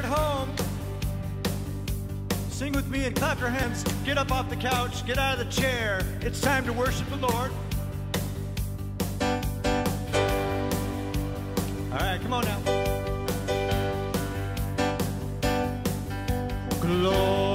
at home, sing with me and clap your hands. Get up off the couch, get out of the chair. It's time to worship the Lord. All right, come on now. Glory.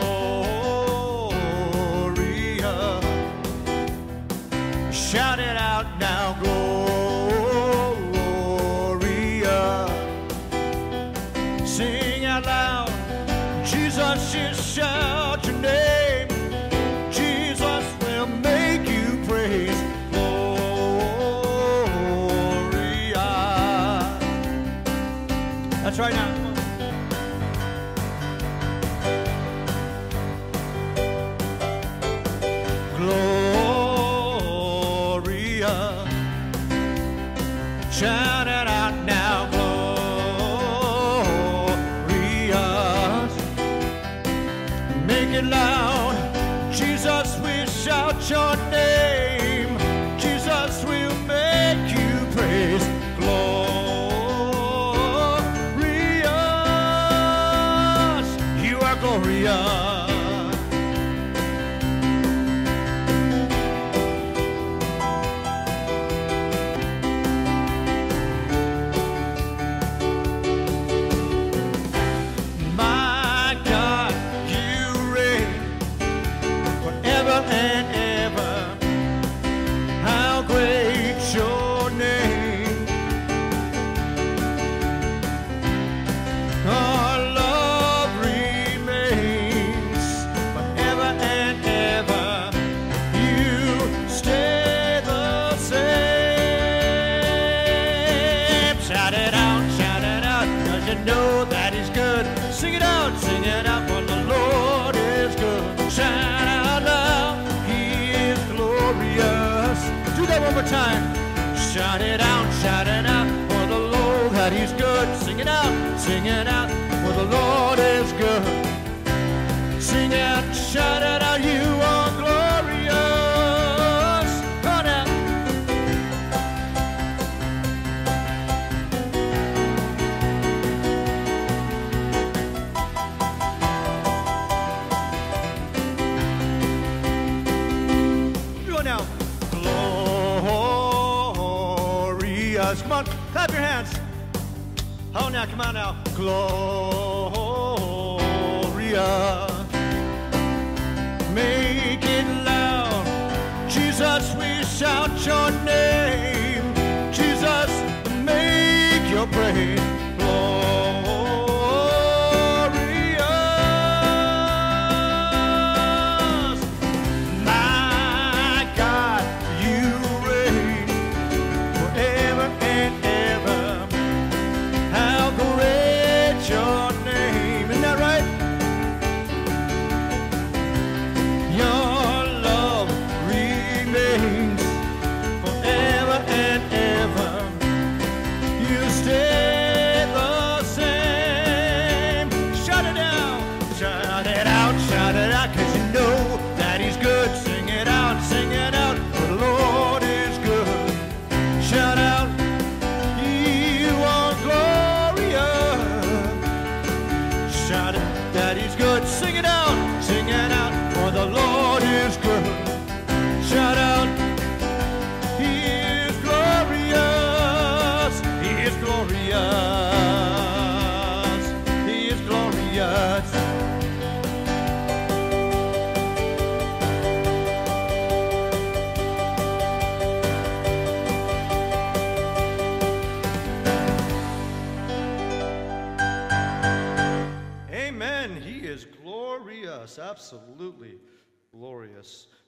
long.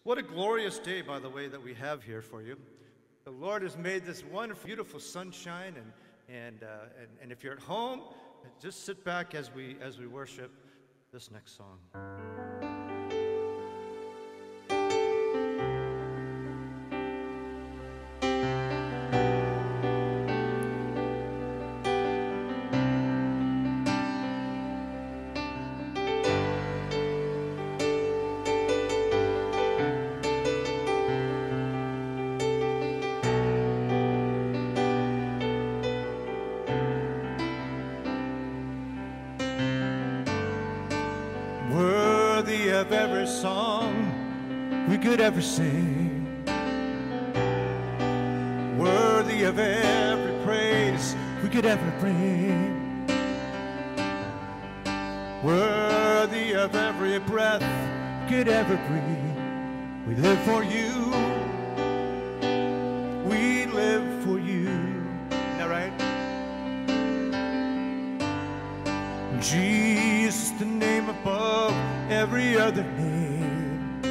What a glorious day, by the way, that we have here for you. The Lord has made this wonderful, beautiful sunshine, and, and, uh, and, and if you're at home, just sit back as we, as we worship this next song. Of every song we could ever sing. Worthy of every praise we could ever bring. Worthy of every breath we could ever breathe. We live for you. Every other name.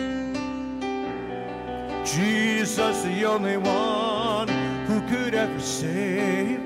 Jesus, the only one who could ever save.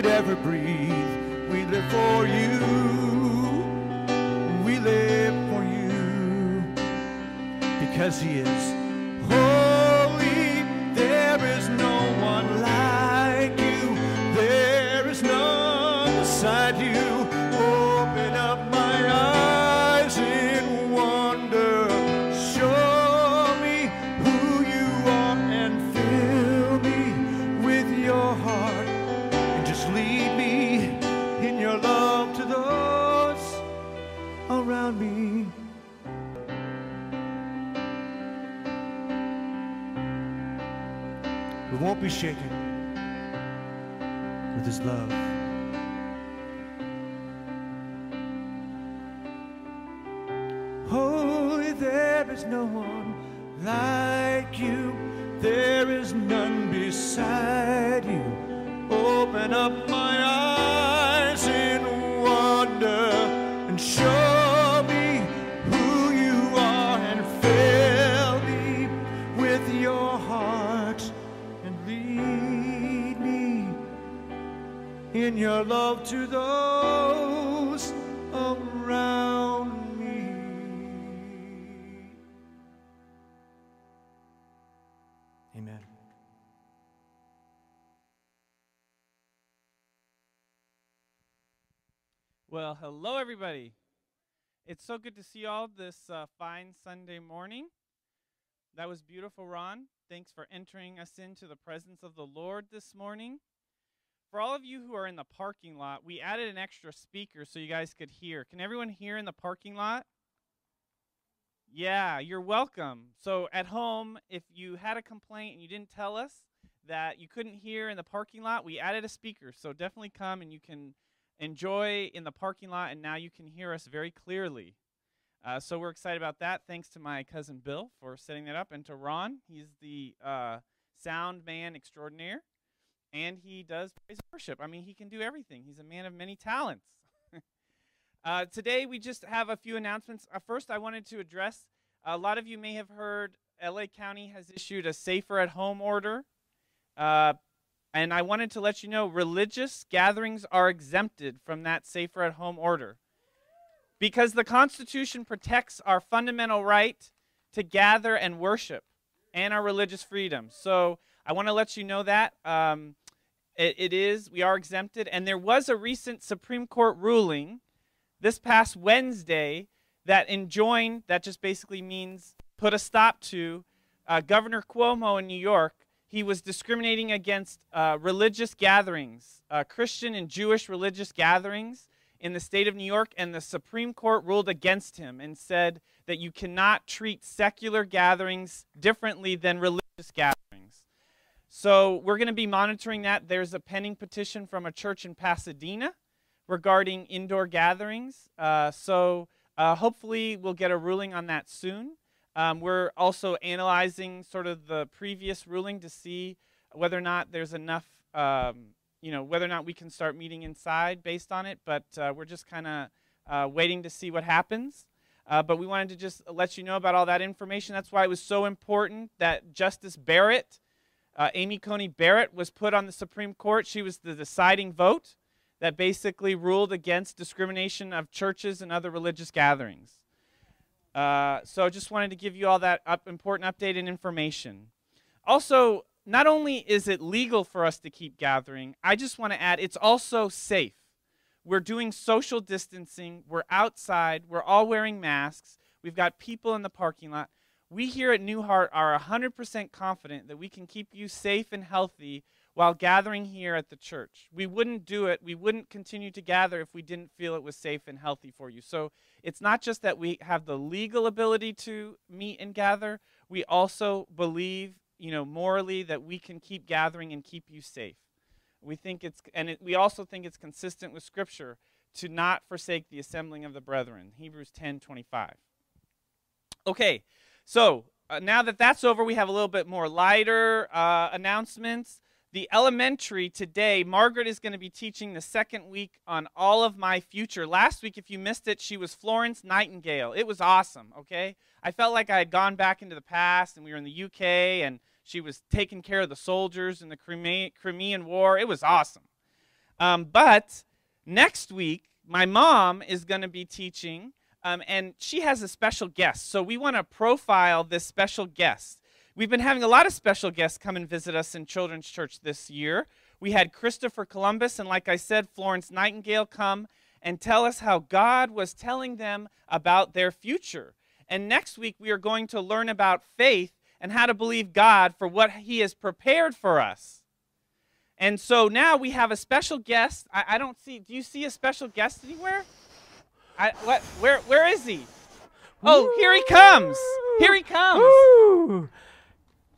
Could ever breathe. We live for you. We live for you because he is be shaken with his love. Holy, there is no one like you. There is none beside you. Open up in your love to those around me. Amen. Well, hello, everybody. It's so good to see you all this uh, fine Sunday morning. That was beautiful, Ron. Thanks for entering us into the presence of the Lord this morning. For all of you who are in the parking lot, we added an extra speaker so you guys could hear. Can everyone hear in the parking lot? Yeah, you're welcome. So at home, if you had a complaint and you didn't tell us that you couldn't hear in the parking lot, we added a speaker. So definitely come and you can enjoy in the parking lot, and now you can hear us very clearly. Uh, so we're excited about that. Thanks to my cousin Bill for setting that up, and to Ron. He's the uh, sound man extraordinaire, and he does praise worship. I mean, he can do everything. He's a man of many talents. uh, today, we just have a few announcements. Uh, first, I wanted to address a lot of you may have heard LA County has issued a safer at home order. Uh, and I wanted to let you know religious gatherings are exempted from that safer at home order because the Constitution protects our fundamental right to gather and worship and our religious freedom. So I want to let you know that. Um, it, it is. We are exempted. And there was a recent Supreme Court ruling this past Wednesday that enjoined, that just basically means put a stop to uh, Governor Cuomo in New York. He was discriminating against uh, religious gatherings, uh, Christian and Jewish religious gatherings in the state of New York, and the Supreme Court ruled against him and said that you cannot treat secular gatherings differently than religious gatherings. So we're going to be monitoring that. There's a pending petition from a church in Pasadena regarding indoor gatherings. Uh, so uh, hopefully we'll get a ruling on that soon. Um, we're also analyzing sort of the previous ruling to see whether or not there's enough, um, you know, whether or not we can start meeting inside based on it. But uh, we're just kind of uh, waiting to see what happens. Uh, but we wanted to just let you know about all that information. That's why it was so important that Justice Barrett, uh, Amy Coney Barrett, was put on the Supreme Court. She was the deciding vote that basically ruled against discrimination of churches and other religious gatherings. Uh, so just wanted to give you all that up, important update and information. Also, not only is it legal for us to keep gathering, I just want to add it's also safe. We're doing social distancing, we're outside, we're all wearing masks, we've got people in the parking lot. We here at New Heart are 100% confident that we can keep you safe and healthy while gathering here at the church. We wouldn't do it, we wouldn't continue to gather if we didn't feel it was safe and healthy for you. So it's not just that we have the legal ability to meet and gather, we also believe, you know, morally that we can keep gathering and keep you safe. We think it's and it, we also think it's consistent with scripture to not forsake the assembling of the brethren. Hebrews 10:25. Okay. So, uh, now that that's over, we have a little bit more lighter uh, announcements the elementary today, Margaret is going to be teaching the second week on all of my future. Last week, if you missed it, she was Florence Nightingale. It was awesome, okay? I felt like I had gone back into the past and we were in the UK and she was taking care of the soldiers in the Crimean War. It was awesome. Um, but next week, my mom is going to be teaching, um, and she has a special guest. So we want to profile this special guest. We've been having a lot of special guests come and visit us in Children's Church this year. We had Christopher Columbus and, like I said, Florence Nightingale come and tell us how God was telling them about their future. And next week, we are going to learn about faith and how to believe God for what He has prepared for us. And so now we have a special guest. I, I don't see. Do you see a special guest anywhere? I, what? Where? Where is he? Oh, here he comes. Here he comes.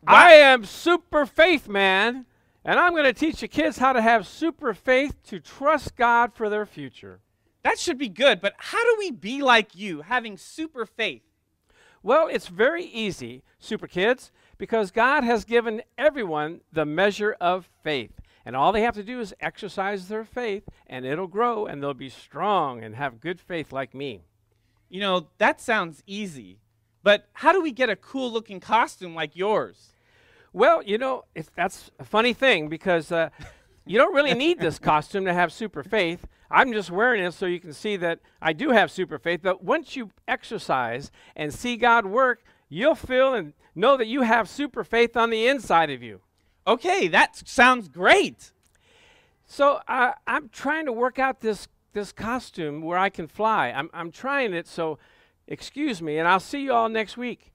I am Super Faith Man, and I'm going to teach the kids how to have super faith to trust God for their future. That should be good, but how do we be like you, having super faith? Well, it's very easy, super kids, because God has given everyone the measure of faith. And all they have to do is exercise their faith, and it'll grow, and they'll be strong and have good faith like me. You know, that sounds easy. But how do we get a cool looking costume like yours? Well, you know, that's a funny thing because uh, you don't really need this costume to have super faith. I'm just wearing it so you can see that I do have super faith. But once you exercise and see God work, you'll feel and know that you have super faith on the inside of you. Okay, that sounds great. So uh, I'm trying to work out this this costume where I can fly. I'm I'm trying it so excuse me, and I'll see you all next week.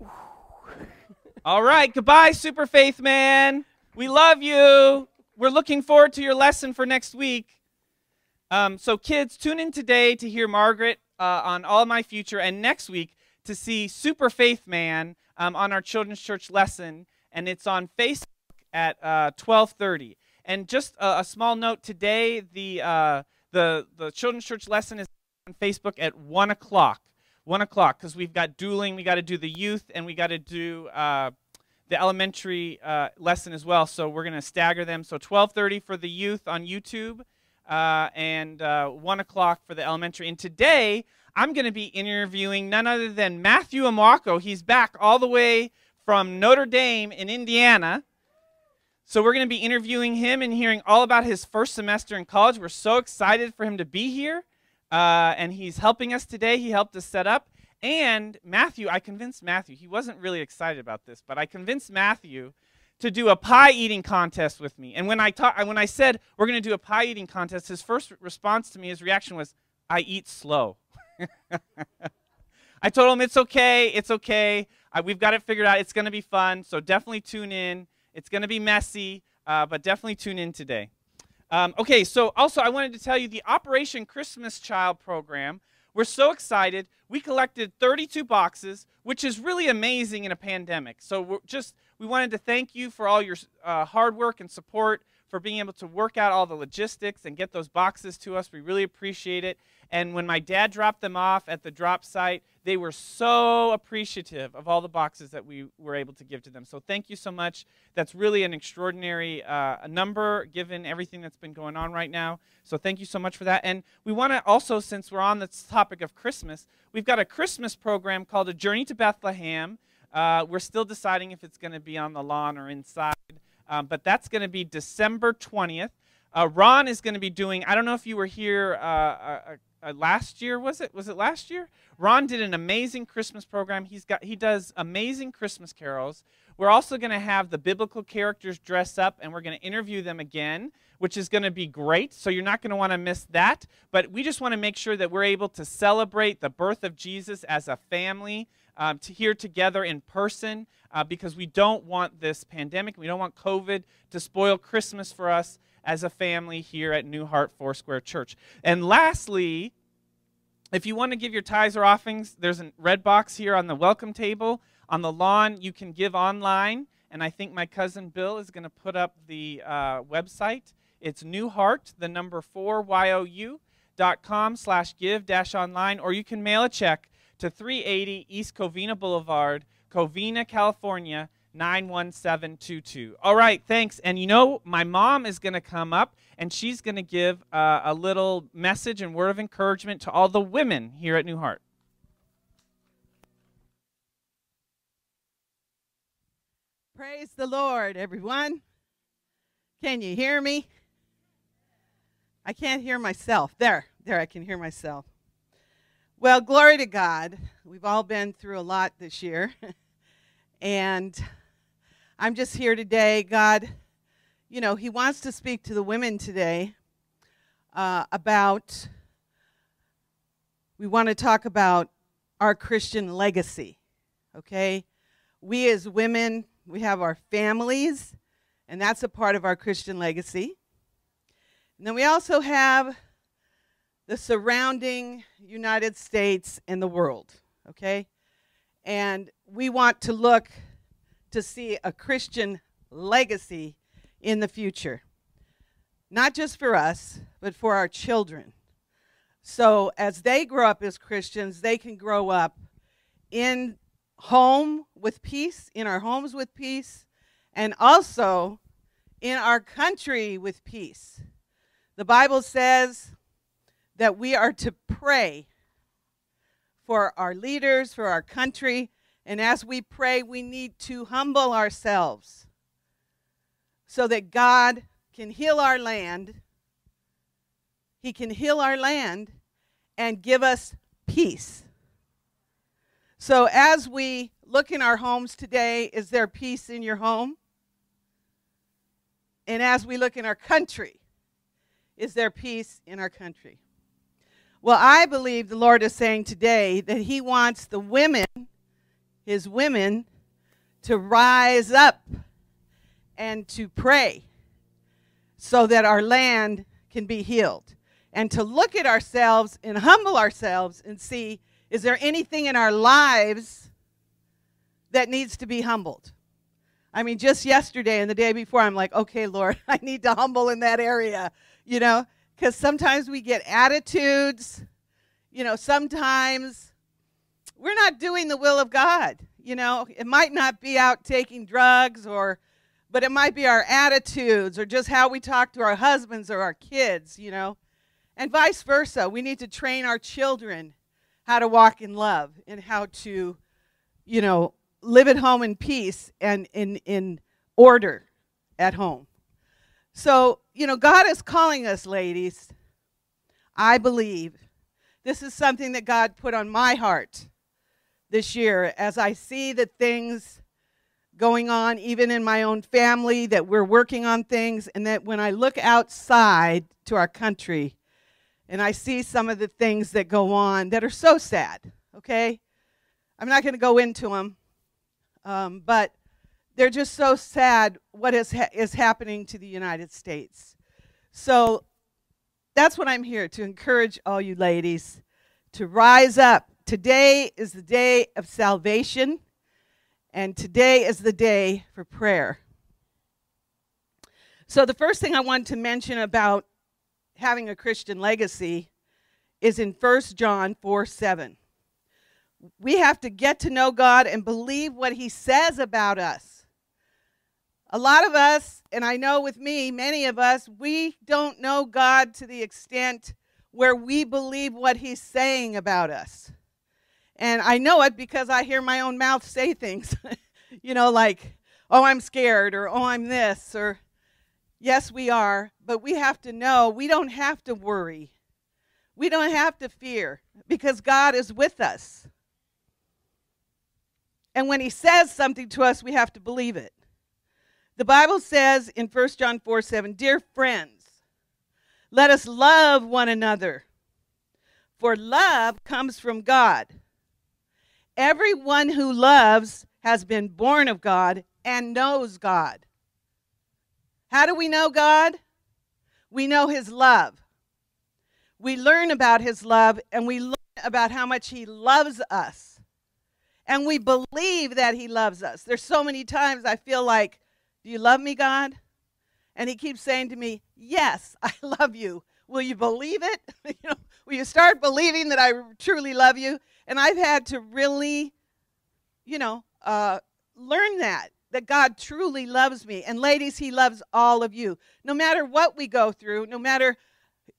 all right, goodbye, Super Faith Man. We love you. We're looking forward to your lesson for next week. Um, so, kids, tune in today to hear Margaret uh, on All My Future, and next week to see Super Faith Man um, on our Children's Church lesson, and it's on Facebook at uh, 12:30. And just a, a, small note today: the uh, the the Children's Church lesson is on Facebook at one o'clock one o'clock because we've got dueling. We got to do the youth and we got to do uh, the elementary uh, lesson as well. So we're going to stagger them. So 12:30 for the youth on YouTube uh, and uh, one o'clock for the elementary. And today I'm going to be interviewing none other than Matthew Amwako. He's back all the way from Notre Dame in Indiana. So we're going to be interviewing him and hearing all about his first semester in college. We're so excited for him to be here. Uh, and he's helping us today. He helped us set up. And Matthew, I convinced Matthew, he wasn't really excited about this, but I convinced Matthew to do a pie eating contest with me. And when I ta- when I said we're going to do a pie eating contest, his first response to me, his reaction was, "I eat slow." I told him it's okay, it's okay. I, we've got it figured out. It's going to be fun. So definitely tune in. It's going to be messy, uh, but definitely tune in today. Um, okay, so also I wanted to tell you the Operation Christmas Child program. We're so excited. We collected 32 boxes, which is really amazing in a pandemic. So we're just we wanted to thank you for all your uh, hard work and support for being able to work out all the logistics and get those boxes to us. We really appreciate it. And when my dad dropped them off at the drop site, they were so appreciative of all the boxes that we were able to give to them. So thank you so much. That's really an extraordinary uh, number given everything that's been going on right now. So thank you so much for that. And we want to also, since we're on the topic of Christmas, we've got a Christmas program called A Journey to Bethlehem. Uh, we're still deciding if it's going to be on the lawn or inside, um, but that's going to be December 20th. Uh, Ron is going to be doing, I don't know if you were here uh, uh, uh, last year, was it? Was it last year? Ron did an amazing Christmas program. He's got, he does amazing Christmas carols. We're also going to have the biblical characters dress up and we're going to interview them again, which is going to be great. So you're not going to want to miss that. But we just want to make sure that we're able to celebrate the birth of Jesus as a family um, to here together in person uh, because we don't want this pandemic, we don't want COVID to spoil Christmas for us as a family here at New Heart Foursquare Church. And lastly, if you want to give your tithes or offerings, there's a red box here on the welcome table. On the lawn, you can give online. And I think my cousin Bill is going to put up the uh, website. It's New Heart, the number four, Y-O-U, dot com slash give dash online. Or you can mail a check to 380 East Covina Boulevard, Covina, California, 91722. All right, thanks. And you know, my mom is going to come up and she's going to give uh, a little message and word of encouragement to all the women here at New Heart. Praise the Lord, everyone. Can you hear me? I can't hear myself. There, there, I can hear myself. Well, glory to God. We've all been through a lot this year. and I'm just here today. God, you know, He wants to speak to the women today uh, about, we want to talk about our Christian legacy, okay? We as women, we have our families, and that's a part of our Christian legacy. And then we also have the surrounding United States and the world, okay? And we want to look to see a Christian legacy in the future. Not just for us, but for our children. So as they grow up as Christians, they can grow up in home with peace, in our homes with peace, and also in our country with peace. The Bible says that we are to pray for our leaders, for our country, and as we pray, we need to humble ourselves so that God can heal our land. He can heal our land and give us peace. So, as we look in our homes today, is there peace in your home? And as we look in our country, is there peace in our country? Well, I believe the Lord is saying today that He wants the women, His women, to rise up and to pray so that our land can be healed. And to look at ourselves and humble ourselves and see is there anything in our lives that needs to be humbled? I mean, just yesterday and the day before, I'm like, okay, Lord, I need to humble in that area, you know? Because sometimes we get attitudes. You know, sometimes we're not doing the will of God. You know, it might not be out taking drugs or, but it might be our attitudes or just how we talk to our husbands or our kids, you know, and vice versa. We need to train our children how to walk in love and how to, you know, live at home in peace and in, in order at home. So, you know, God is calling us, ladies. I believe this is something that God put on my heart this year as I see the things going on, even in my own family, that we're working on things, and that when I look outside to our country and I see some of the things that go on that are so sad, okay? I'm not going to go into them, um, but they're just so sad what is, ha- is happening to the United States. So that's what I'm here to encourage all you ladies to rise up. Today is the day of salvation, and today is the day for prayer. So, the first thing I want to mention about having a Christian legacy is in 1 John 4 7. We have to get to know God and believe what He says about us. A lot of us, and I know with me, many of us, we don't know God to the extent where we believe what He's saying about us. And I know it because I hear my own mouth say things, you know, like, oh, I'm scared, or oh, I'm this, or yes, we are, but we have to know we don't have to worry. We don't have to fear because God is with us. And when He says something to us, we have to believe it. The Bible says in 1 John 4 7, Dear friends, let us love one another, for love comes from God. Everyone who loves has been born of God and knows God. How do we know God? We know His love. We learn about His love and we learn about how much He loves us. And we believe that He loves us. There's so many times I feel like, Do you love me, God? And He keeps saying to me, Yes, I love you. Will you believe it? you know, will you start believing that I truly love you? And I've had to really, you know, uh, learn that, that God truly loves me. And ladies, He loves all of you. No matter what we go through, no matter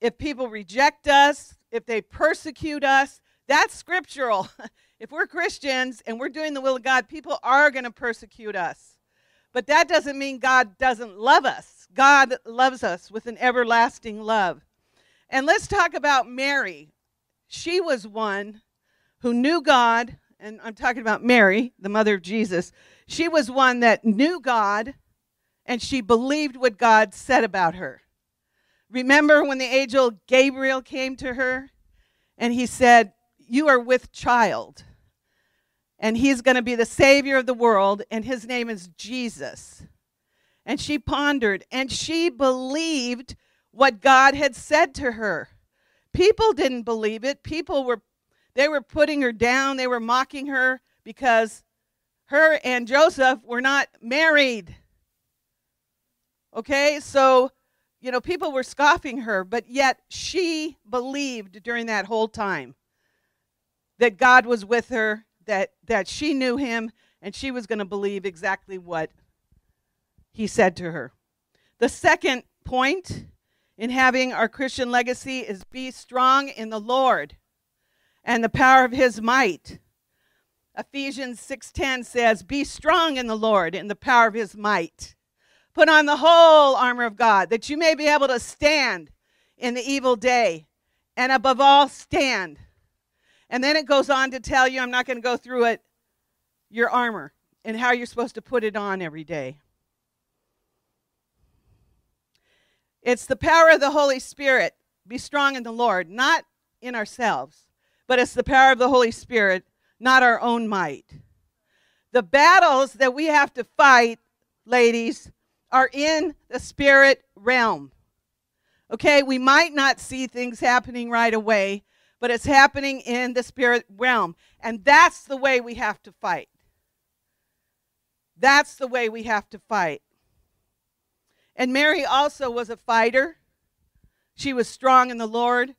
if people reject us, if they persecute us, that's scriptural. if we're Christians and we're doing the will of God, people are going to persecute us. But that doesn't mean God doesn't love us. God loves us with an everlasting love. And let's talk about Mary. She was one who knew God, and I'm talking about Mary, the mother of Jesus. She was one that knew God and she believed what God said about her. Remember when the angel Gabriel came to her and he said, You are with child, and he's going to be the Savior of the world, and his name is Jesus. And she pondered and she believed what God had said to her. People didn't believe it. People were they were putting her down, they were mocking her because her and Joseph were not married. Okay? So, you know, people were scoffing her, but yet she believed during that whole time that God was with her, that that she knew him and she was going to believe exactly what he said to her. The second point in having our Christian legacy is be strong in the Lord and the power of his might. Ephesians 6:10 says, "Be strong in the Lord and the power of his might. Put on the whole armor of God that you may be able to stand in the evil day, and above all stand." And then it goes on to tell you, I'm not going to go through it, your armor and how you're supposed to put it on every day. It's the power of the Holy Spirit. Be strong in the Lord, not in ourselves, but it's the power of the Holy Spirit, not our own might. The battles that we have to fight, ladies, are in the spirit realm. Okay, we might not see things happening right away, but it's happening in the spirit realm. And that's the way we have to fight. That's the way we have to fight. And Mary also was a fighter. She was strong in the Lord.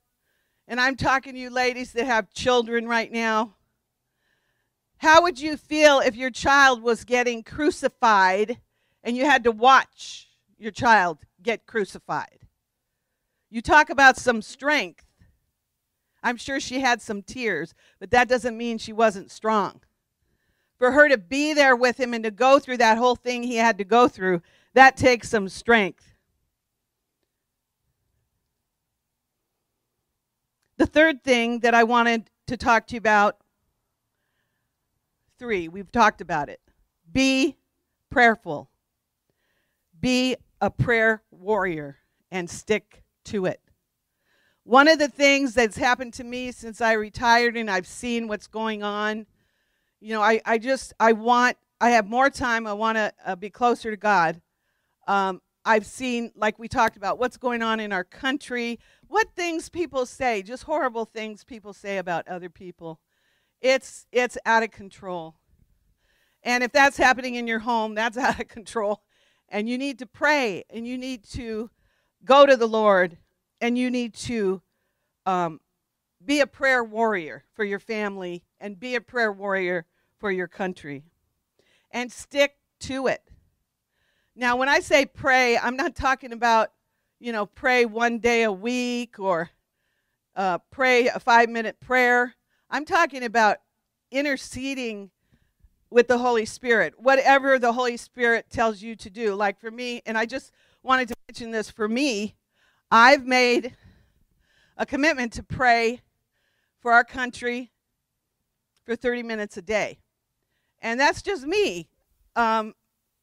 And I'm talking to you ladies that have children right now. How would you feel if your child was getting crucified and you had to watch your child get crucified? You talk about some strength. I'm sure she had some tears, but that doesn't mean she wasn't strong. For her to be there with him and to go through that whole thing he had to go through, that takes some strength. The third thing that I wanted to talk to you about three, we've talked about it. Be prayerful. Be a prayer warrior and stick to it. One of the things that's happened to me since I retired and I've seen what's going on, you know, I, I just, I want, I have more time. I want to uh, be closer to God. Um, I've seen, like we talked about, what's going on in our country, what things people say, just horrible things people say about other people. It's, it's out of control. And if that's happening in your home, that's out of control. And you need to pray and you need to go to the Lord and you need to um, be a prayer warrior for your family and be a prayer warrior for your country and stick to it. Now, when I say pray, I'm not talking about, you know, pray one day a week or uh, pray a five minute prayer. I'm talking about interceding with the Holy Spirit, whatever the Holy Spirit tells you to do. Like for me, and I just wanted to mention this for me, I've made a commitment to pray for our country for 30 minutes a day. And that's just me. Um,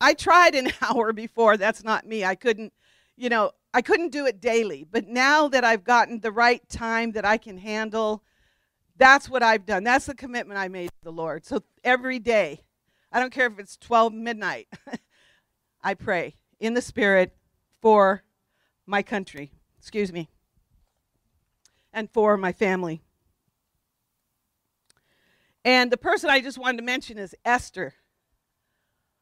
I tried an hour before. That's not me. I couldn't, you know, I couldn't do it daily. But now that I've gotten the right time that I can handle, that's what I've done. That's the commitment I made to the Lord. So every day, I don't care if it's 12 midnight, I pray in the Spirit for my country excuse me, and for my family. And the person I just wanted to mention is Esther.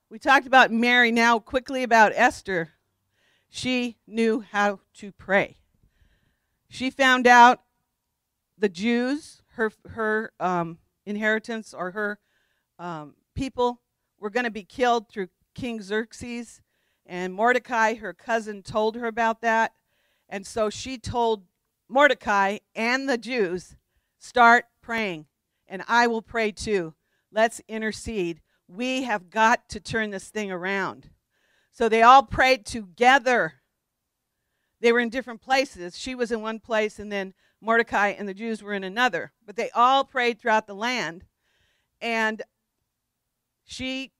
We talked about Mary now quickly about Esther. She knew how to pray. She found out the Jews, her, her um, inheritance or her um, people, were going to be killed through King Xerxes. And Mordecai, her cousin, told her about that. And so she told Mordecai and the Jews, start praying, and I will pray too. Let's intercede. We have got to turn this thing around. So they all prayed together. They were in different places. She was in one place, and then Mordecai and the Jews were in another. But they all prayed throughout the land. And she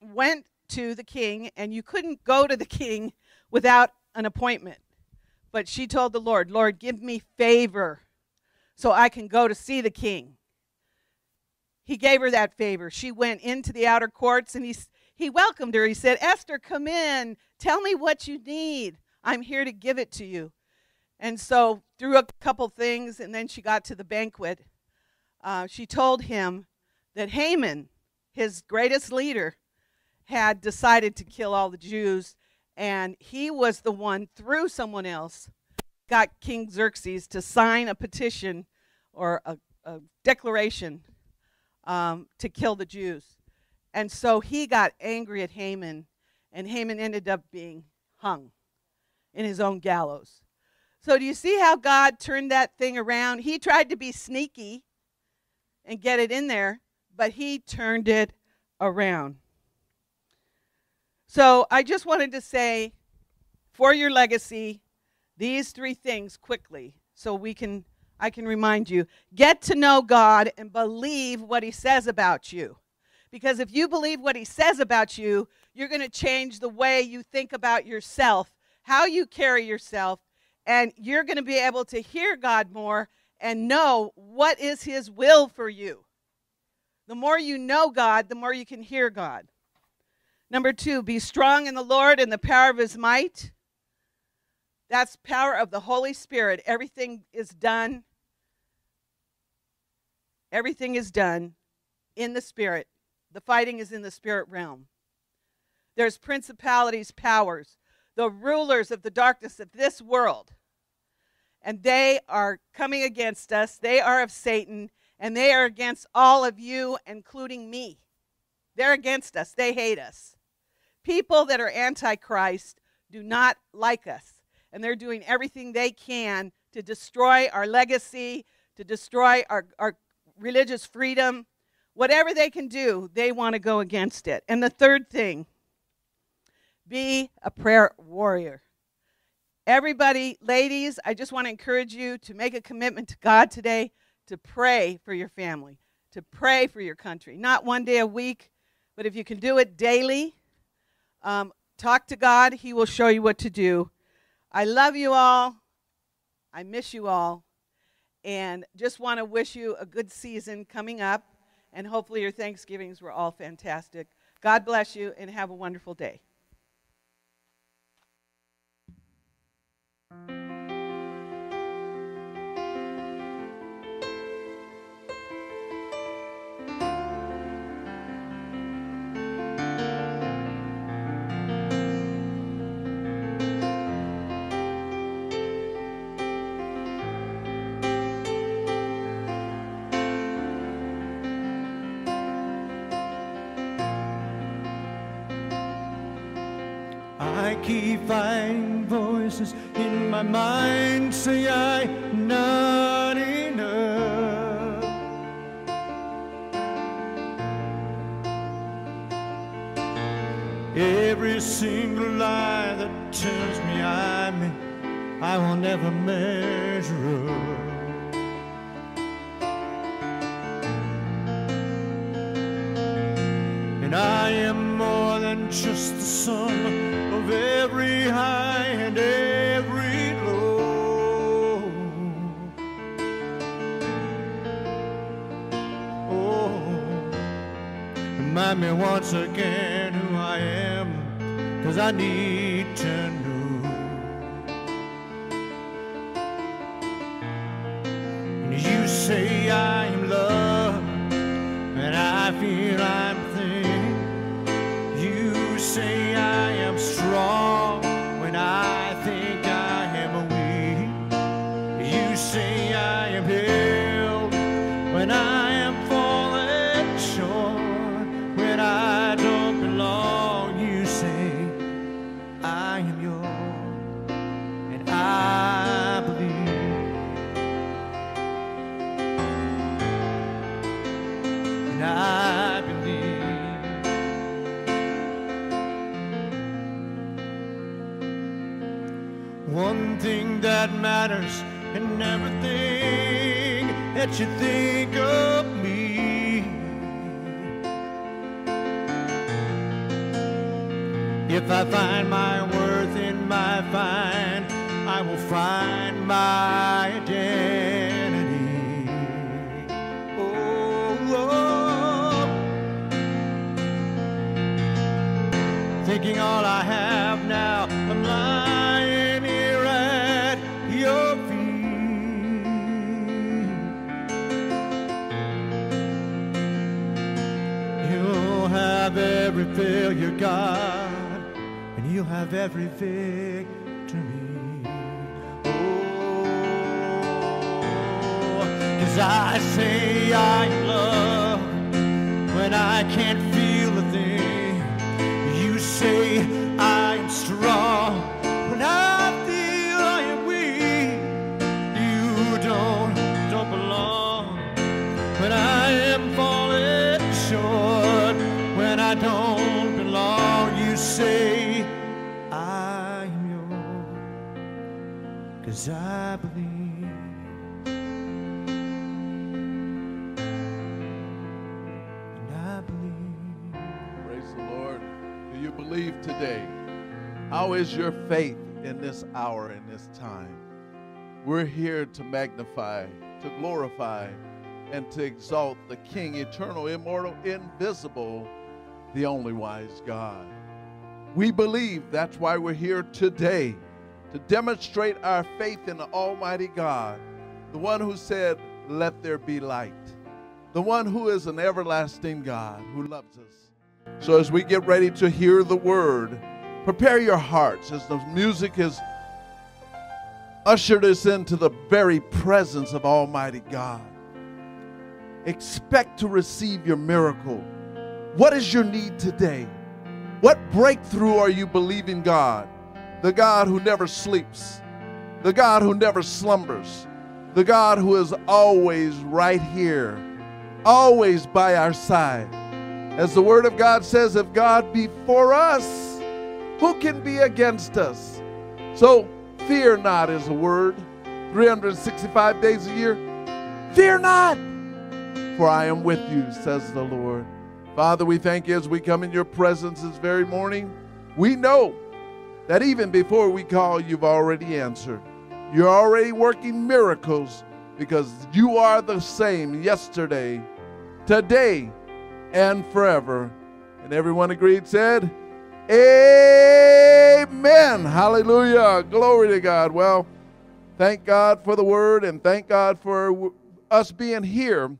went to the king, and you couldn't go to the king without an appointment. But she told the Lord, Lord, give me favor so I can go to see the king. He gave her that favor. She went into the outer courts and he, he welcomed her. He said, Esther, come in. Tell me what you need. I'm here to give it to you. And so, through a couple things, and then she got to the banquet, uh, she told him that Haman, his greatest leader, had decided to kill all the Jews and he was the one through someone else got King Xerxes to sign a petition or a, a declaration um, to kill the Jews. And so he got angry at Haman, and Haman ended up being hung in his own gallows. So, do you see how God turned that thing around? He tried to be sneaky and get it in there, but he turned it around. So I just wanted to say for your legacy, these three things quickly so we can I can remind you. Get to know God and believe what he says about you. Because if you believe what he says about you, you're going to change the way you think about yourself, how you carry yourself, and you're going to be able to hear God more and know what is his will for you. The more you know God, the more you can hear God. Number two, be strong in the Lord and the power of his might. That's power of the Holy Spirit. Everything is done. Everything is done in the Spirit. The fighting is in the spirit realm. There's principalities, powers, the rulers of the darkness of this world. And they are coming against us. They are of Satan, and they are against all of you, including me. They're against us. They hate us people that are antichrist do not like us. And they're doing everything they can to destroy our legacy, to destroy our, our religious freedom. Whatever they can do, they want to go against it. And the third thing, be a prayer warrior. Everybody, ladies, I just want to encourage you to make a commitment to God today to pray for your family, to pray for your country. Not one day a week, but if you can do it daily, Um, talk to God, He will show you what to do. I love you all. I miss you all. And just want to wish you a good season coming up. And hopefully, your Thanksgivings were all fantastic. God bless you and have a wonderful day. Finding voices in my mind say I'm not enough. Every single lie that tells me I'm I will never measure up. And I am just the sum of every high and every low. Oh, remind me once again who I am, cause I need to know. Say I'm strong when I feel I am weak. You don't, don't belong when I am falling short. When I don't belong, you say I'm yours. Cause I believe. Today? How is your faith in this hour, in this time? We're here to magnify, to glorify, and to exalt the King, eternal, immortal, invisible, the only wise God. We believe that's why we're here today to demonstrate our faith in the Almighty God, the one who said, Let there be light, the one who is an everlasting God who loves us. So as we get ready to hear the word, prepare your hearts as the music has ushered us into the very presence of Almighty God. Expect to receive your miracle. What is your need today? What breakthrough are you believing God? The God who never sleeps, the God who never slumbers, the God who is always right here, always by our side. As the Word of God says, if God be for us, who can be against us? So, fear not is a word. 365 days a year. Fear not, for I am with you, says the Lord. Father, we thank you as we come in your presence this very morning. We know that even before we call, you've already answered. You're already working miracles because you are the same yesterday, today, and forever. And everyone agreed, said, Amen. Hallelujah. Glory to God. Well, thank God for the word and thank God for us being here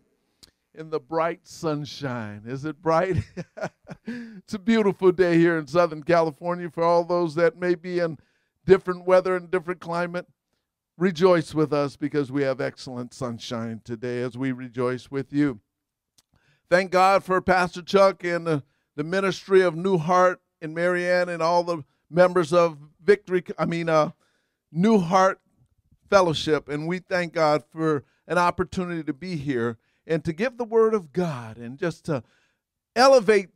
in the bright sunshine. Is it bright? it's a beautiful day here in Southern California for all those that may be in different weather and different climate. Rejoice with us because we have excellent sunshine today as we rejoice with you. Thank God for Pastor Chuck and the, the ministry of New Heart and Marianne and all the members of Victory, I mean, uh, New Heart Fellowship. And we thank God for an opportunity to be here and to give the word of God and just to elevate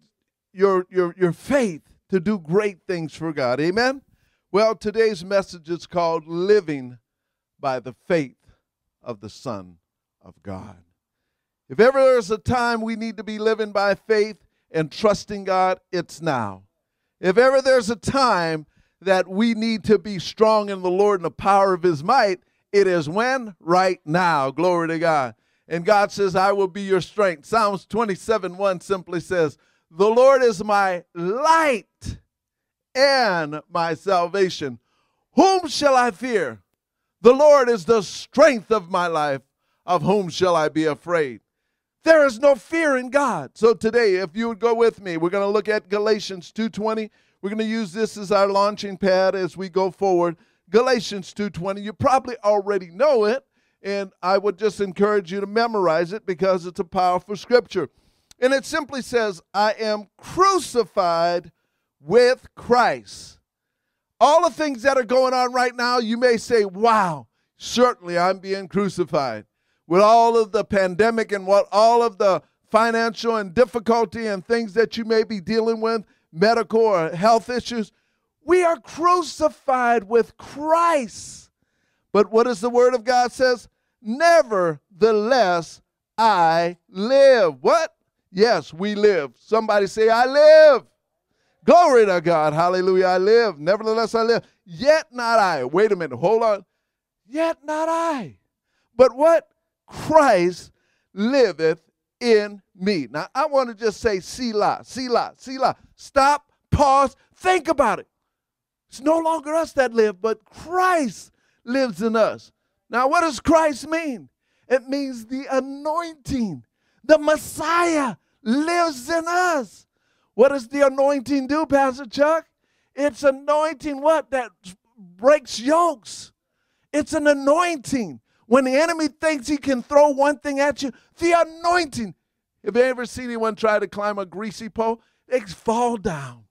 your, your, your faith to do great things for God. Amen? Well, today's message is called Living by the Faith of the Son of God. If ever there's a time we need to be living by faith and trusting God, it's now. If ever there's a time that we need to be strong in the Lord and the power of His might, it is when? Right now. Glory to God. And God says, I will be your strength. Psalms 27 1 simply says, The Lord is my light and my salvation. Whom shall I fear? The Lord is the strength of my life. Of whom shall I be afraid? There is no fear in God. So today, if you would go with me, we're going to look at Galatians 2:20. We're going to use this as our launching pad as we go forward. Galatians 2:20. You probably already know it, and I would just encourage you to memorize it because it's a powerful scripture. And it simply says, "I am crucified with Christ." All the things that are going on right now, you may say, "Wow, certainly I'm being crucified." With all of the pandemic and what all of the financial and difficulty and things that you may be dealing with, medical or health issues, we are crucified with Christ. But what does the word of God says? Nevertheless, I live. What? Yes, we live. Somebody say, I live. Glory to God. Hallelujah. I live. Nevertheless, I live. Yet not I. Wait a minute. Hold on. Yet not I. But what? Christ liveth in me. Now, I want to just say, Selah, Selah, Selah. Stop, pause, think about it. It's no longer us that live, but Christ lives in us. Now, what does Christ mean? It means the anointing. The Messiah lives in us. What does the anointing do, Pastor Chuck? It's anointing what? That breaks yokes. It's an anointing. When the enemy thinks he can throw one thing at you, the anointing. Have you ever seen anyone try to climb a greasy pole? They fall down.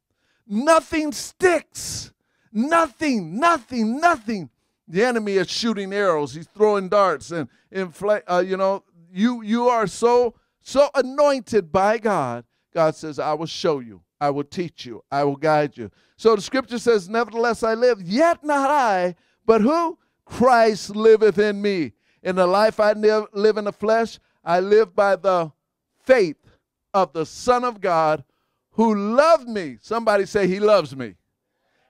Nothing sticks. Nothing, nothing, nothing. The enemy is shooting arrows. He's throwing darts, and infl- uh, you know, you you are so so anointed by God. God says, "I will show you. I will teach you. I will guide you." So the scripture says, "Nevertheless, I live, yet not I, but who? Christ liveth in me. In the life I live in the flesh, I live by the faith of the Son of God who loved me. Somebody say, He loves me.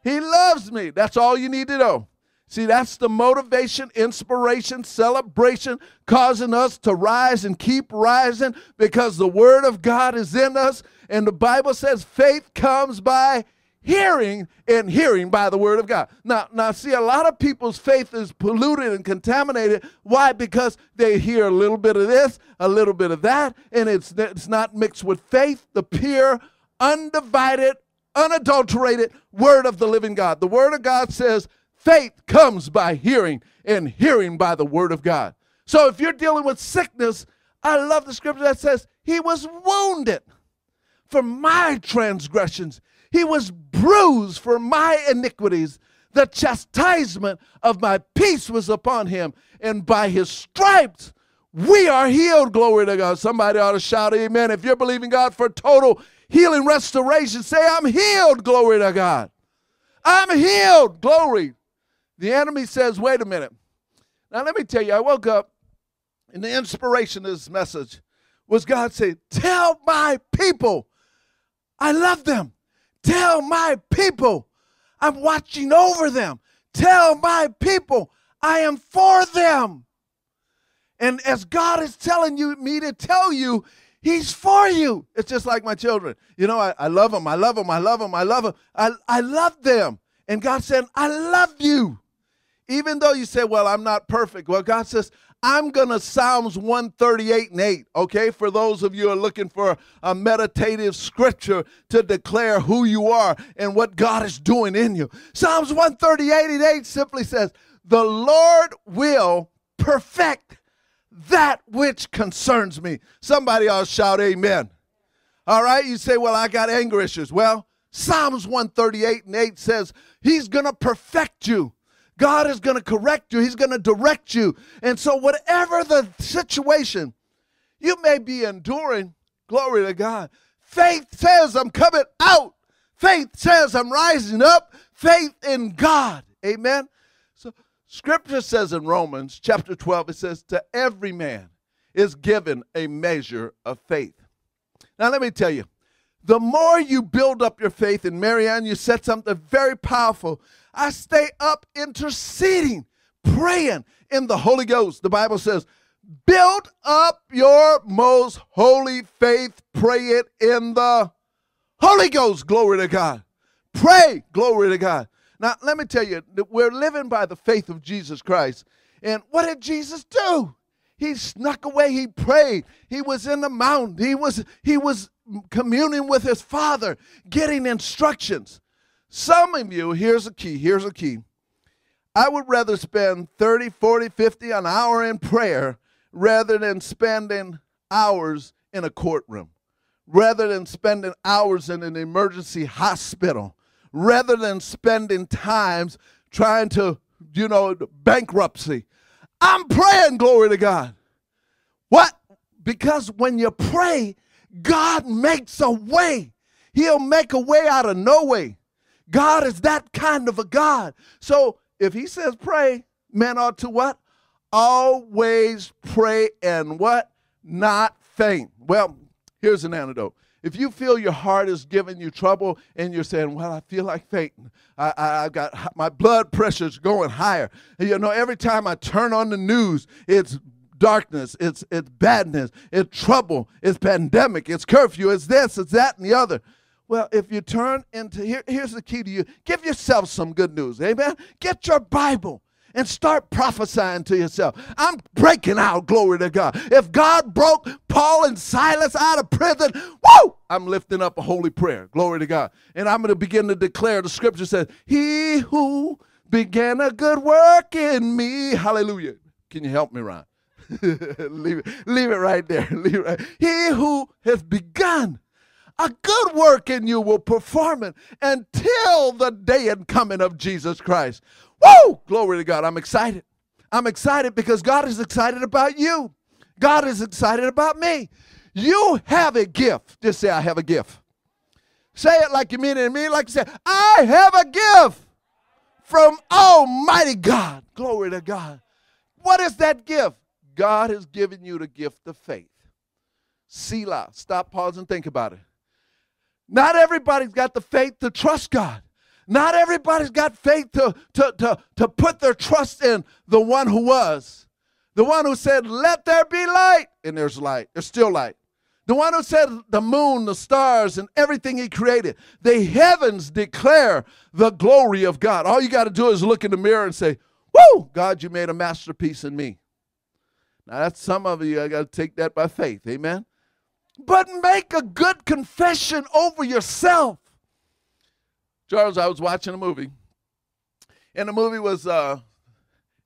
He loves me. That's all you need to know. See, that's the motivation, inspiration, celebration, causing us to rise and keep rising because the Word of God is in us. And the Bible says faith comes by hearing and hearing by the word of God. Now, now see, a lot of people's faith is polluted and contaminated. Why? Because they hear a little bit of this, a little bit of that, and it's it's not mixed with faith, the pure, undivided, unadulterated word of the living God. The word of God says faith comes by hearing, and hearing by the word of God. So if you're dealing with sickness, I love the scripture that says he was wounded for my transgressions. He was bruised for my iniquities. The chastisement of my peace was upon him, and by his stripes we are healed. Glory to God. Somebody ought to shout amen. If you're believing God for total healing, restoration, say, I'm healed. Glory to God. I'm healed. Glory. The enemy says, wait a minute. Now, let me tell you, I woke up, and the inspiration of this message was God saying, Tell my people I love them. Tell my people I'm watching over them. Tell my people I am for them. And as God is telling you me to tell you, He's for you. It's just like my children. You know, I, I love them. I love them. I love them. I love them. I, I love them. And God said, I love you. Even though you say, well, I'm not perfect. Well, God says, I'm going to Psalms 138 and 8, okay? For those of you who are looking for a meditative scripture to declare who you are and what God is doing in you. Psalms 138 and 8 simply says, The Lord will perfect that which concerns me. Somebody else shout amen. All right, you say, Well, I got anger issues. Well, Psalms 138 and 8 says, He's going to perfect you. God is going to correct you, He's going to direct you. And so, whatever the situation you may be enduring, glory to God. Faith says, I'm coming out. Faith says, I'm rising up. Faith in God. Amen. So, scripture says in Romans chapter 12, it says, To every man is given a measure of faith. Now, let me tell you, the more you build up your faith, and Marianne, you said something very powerful. I stay up interceding, praying in the Holy Ghost. The Bible says, build up your most holy faith, pray it in the Holy Ghost. Glory to God. Pray, glory to God. Now, let me tell you, we're living by the faith of Jesus Christ. And what did Jesus do? He snuck away, he prayed. He was in the mountain. He was he was communing with his father, getting instructions. Some of you, here's a key, here's a key. I would rather spend 30, 40, 50 an hour in prayer rather than spending hours in a courtroom, rather than spending hours in an emergency hospital, rather than spending times trying to, you know, bankruptcy. I'm praying, glory to God. What? Because when you pray, God makes a way. He'll make a way out of no way. God is that kind of a God. So if he says pray, men ought to what? Always pray and what? Not faint. Well, here's an antidote. If you feel your heart is giving you trouble and you're saying, Well, I feel like fainting, I, I, have got my blood pressure's going higher. You know, every time I turn on the news, it's darkness, it's, it's badness, it's trouble, it's pandemic, it's curfew, it's this, it's that, and the other. Well, if you turn into here, here's the key to you give yourself some good news. Amen. Get your Bible and start prophesying to yourself. I'm breaking out, glory to God. If God broke Paul and Silas out of prison, whoa, I'm lifting up a holy prayer, glory to God. And I'm going to begin to declare the scripture says, He who began a good work in me, hallelujah. Can you help me, Ron? leave, it, leave it right there. Leave it right. He who has begun a good work in you will perform it until the day and coming of Jesus Christ. Woo! Glory to God. I'm excited. I'm excited because God is excited about you. God is excited about me. You have a gift. Just say, I have a gift. Say it like you mean it mean like you say, I have a gift from Almighty God. Glory to God. What is that gift? God has given you the gift of faith. Selah. Stop, pause, and think about it. Not everybody's got the faith to trust God. Not everybody's got faith to, to, to, to put their trust in the one who was. The one who said, Let there be light. And there's light. There's still light. The one who said the moon, the stars, and everything he created. The heavens declare the glory of God. All you got to do is look in the mirror and say, Woo, God, you made a masterpiece in me. Now, that's some of you, I got to take that by faith. Amen. But make a good confession over yourself. Charles, I was watching a movie, and the movie was, uh,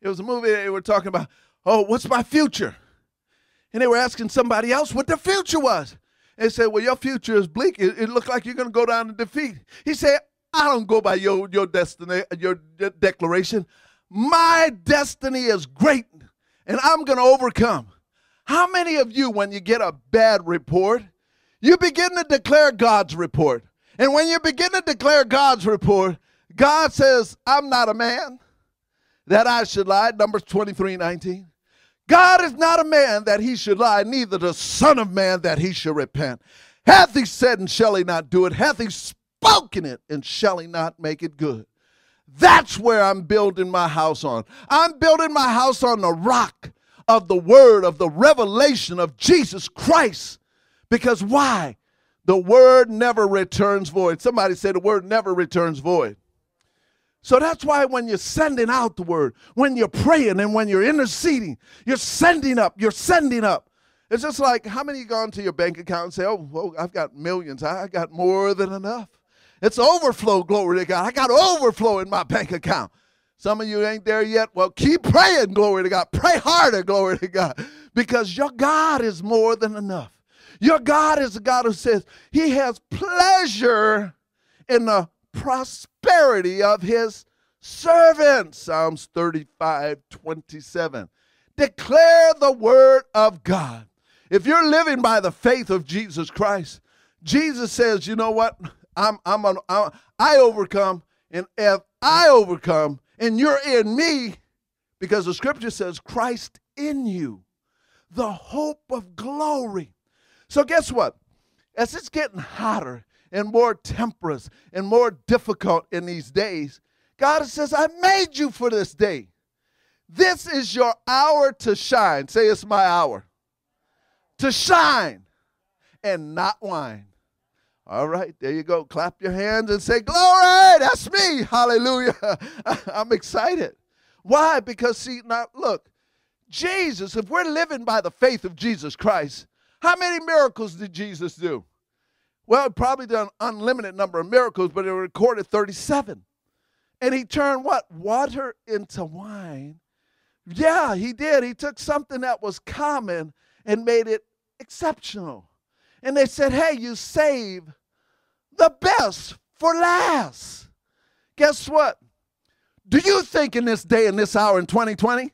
it was a movie they were talking about, oh, what's my future? And they were asking somebody else what their future was. They said, well, your future is bleak. It, it looked like you're going to go down in defeat. He said, I don't go by your, your destiny, your de- declaration. My destiny is great and I'm going to overcome. How many of you, when you get a bad report, you begin to declare God's report? And when you begin to declare God's report, God says, I'm not a man that I should lie. Numbers 23 19. God is not a man that he should lie, neither the Son of Man that he should repent. Hath he said and shall he not do it? Hath he spoken it, and shall he not make it good? That's where I'm building my house on. I'm building my house on the rock of the word, of the revelation of Jesus Christ. Because why? The word never returns void. Somebody say the word never returns void. So that's why when you're sending out the word, when you're praying and when you're interceding, you're sending up, you're sending up. It's just like how many go into your bank account and say, oh, well, I've got millions. I got more than enough. It's overflow, glory to God. I got overflow in my bank account. Some of you ain't there yet. Well, keep praying, glory to God. Pray harder, glory to God. Because your God is more than enough. Your God is a God who says he has pleasure in the prosperity of his servants. Psalms 35 27. Declare the word of God. If you're living by the faith of Jesus Christ, Jesus says, you know what? I'm, I'm, an, I'm I overcome, and if I overcome, and you're in me, because the scripture says Christ in you, the hope of glory. So guess what? As it's getting hotter and more temperate and more difficult in these days, God says, I made you for this day. This is your hour to shine. Say, it's my hour. To shine and not whine. All right, there you go. Clap your hands and say, Glory, that's me. Hallelujah. I'm excited. Why? Because, see, now look, Jesus, if we're living by the faith of Jesus Christ, how many miracles did Jesus do? Well, probably done unlimited number of miracles, but it recorded 37. And he turned what? Water into wine. Yeah, he did. He took something that was common and made it exceptional. And they said, hey, you save the best for last. Guess what? Do you think in this day, in this hour, in 2020,